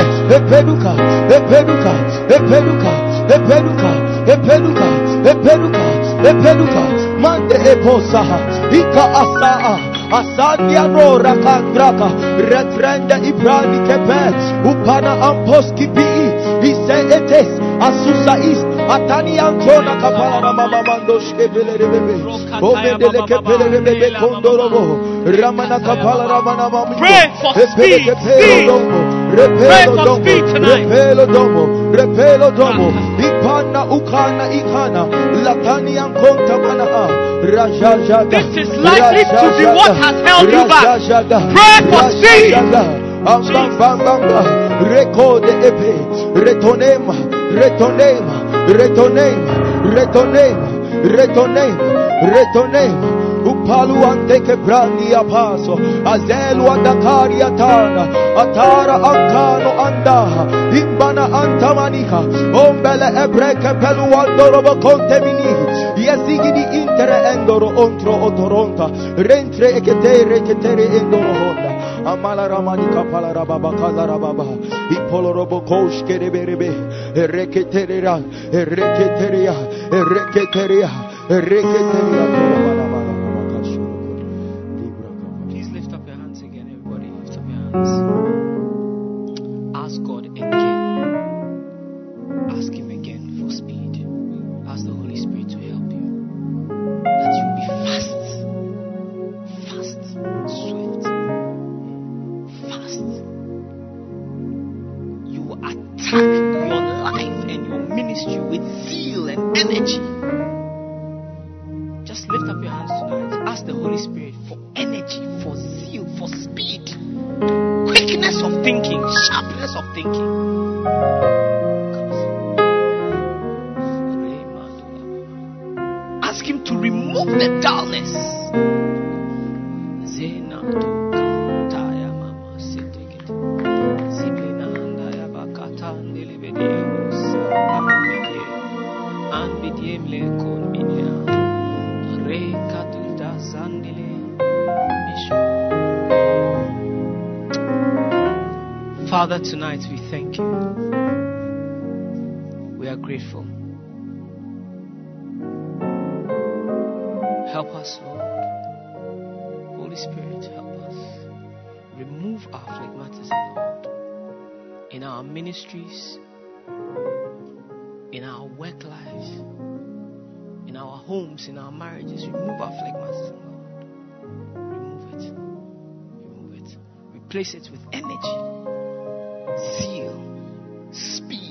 Asadia no rakandraka, retrende ibrani kepe, upana amposki bii, ise etes, asusa is, atani antona kapala na mama mando shkepele rebebe, omedele kepele rebebe kondorobo, ramana kapala ramana mama. Pray for speed, speed. Pray for speed tonight. repelo domo, repelo domo, ipana ukana ikana, latani ankonta mana. This is likely to be what has held you back. Pray for speed. Epe, retonema, retonema, retonema, retonema, retonema, retonema. Upalu anteke brandi apaso Azelu andakari atana Atara ankano andaha Imbana antamanika Ombele ebreke pelu andorobo kontemini Yesigidi intere endoro ontro otoronta. Rentre eketere ketere endoro honda Amala ramani kapala rababa kaza rababa. Ipolo robo kosh kereberebe Ereketeria Ereketeria Ereketeria Ereketeria Please lift up your hands again, everybody. Lift up your hands. Our marriages. Remove our phlegmatism, Remove it. Remove it. Replace it with energy zeal, speed,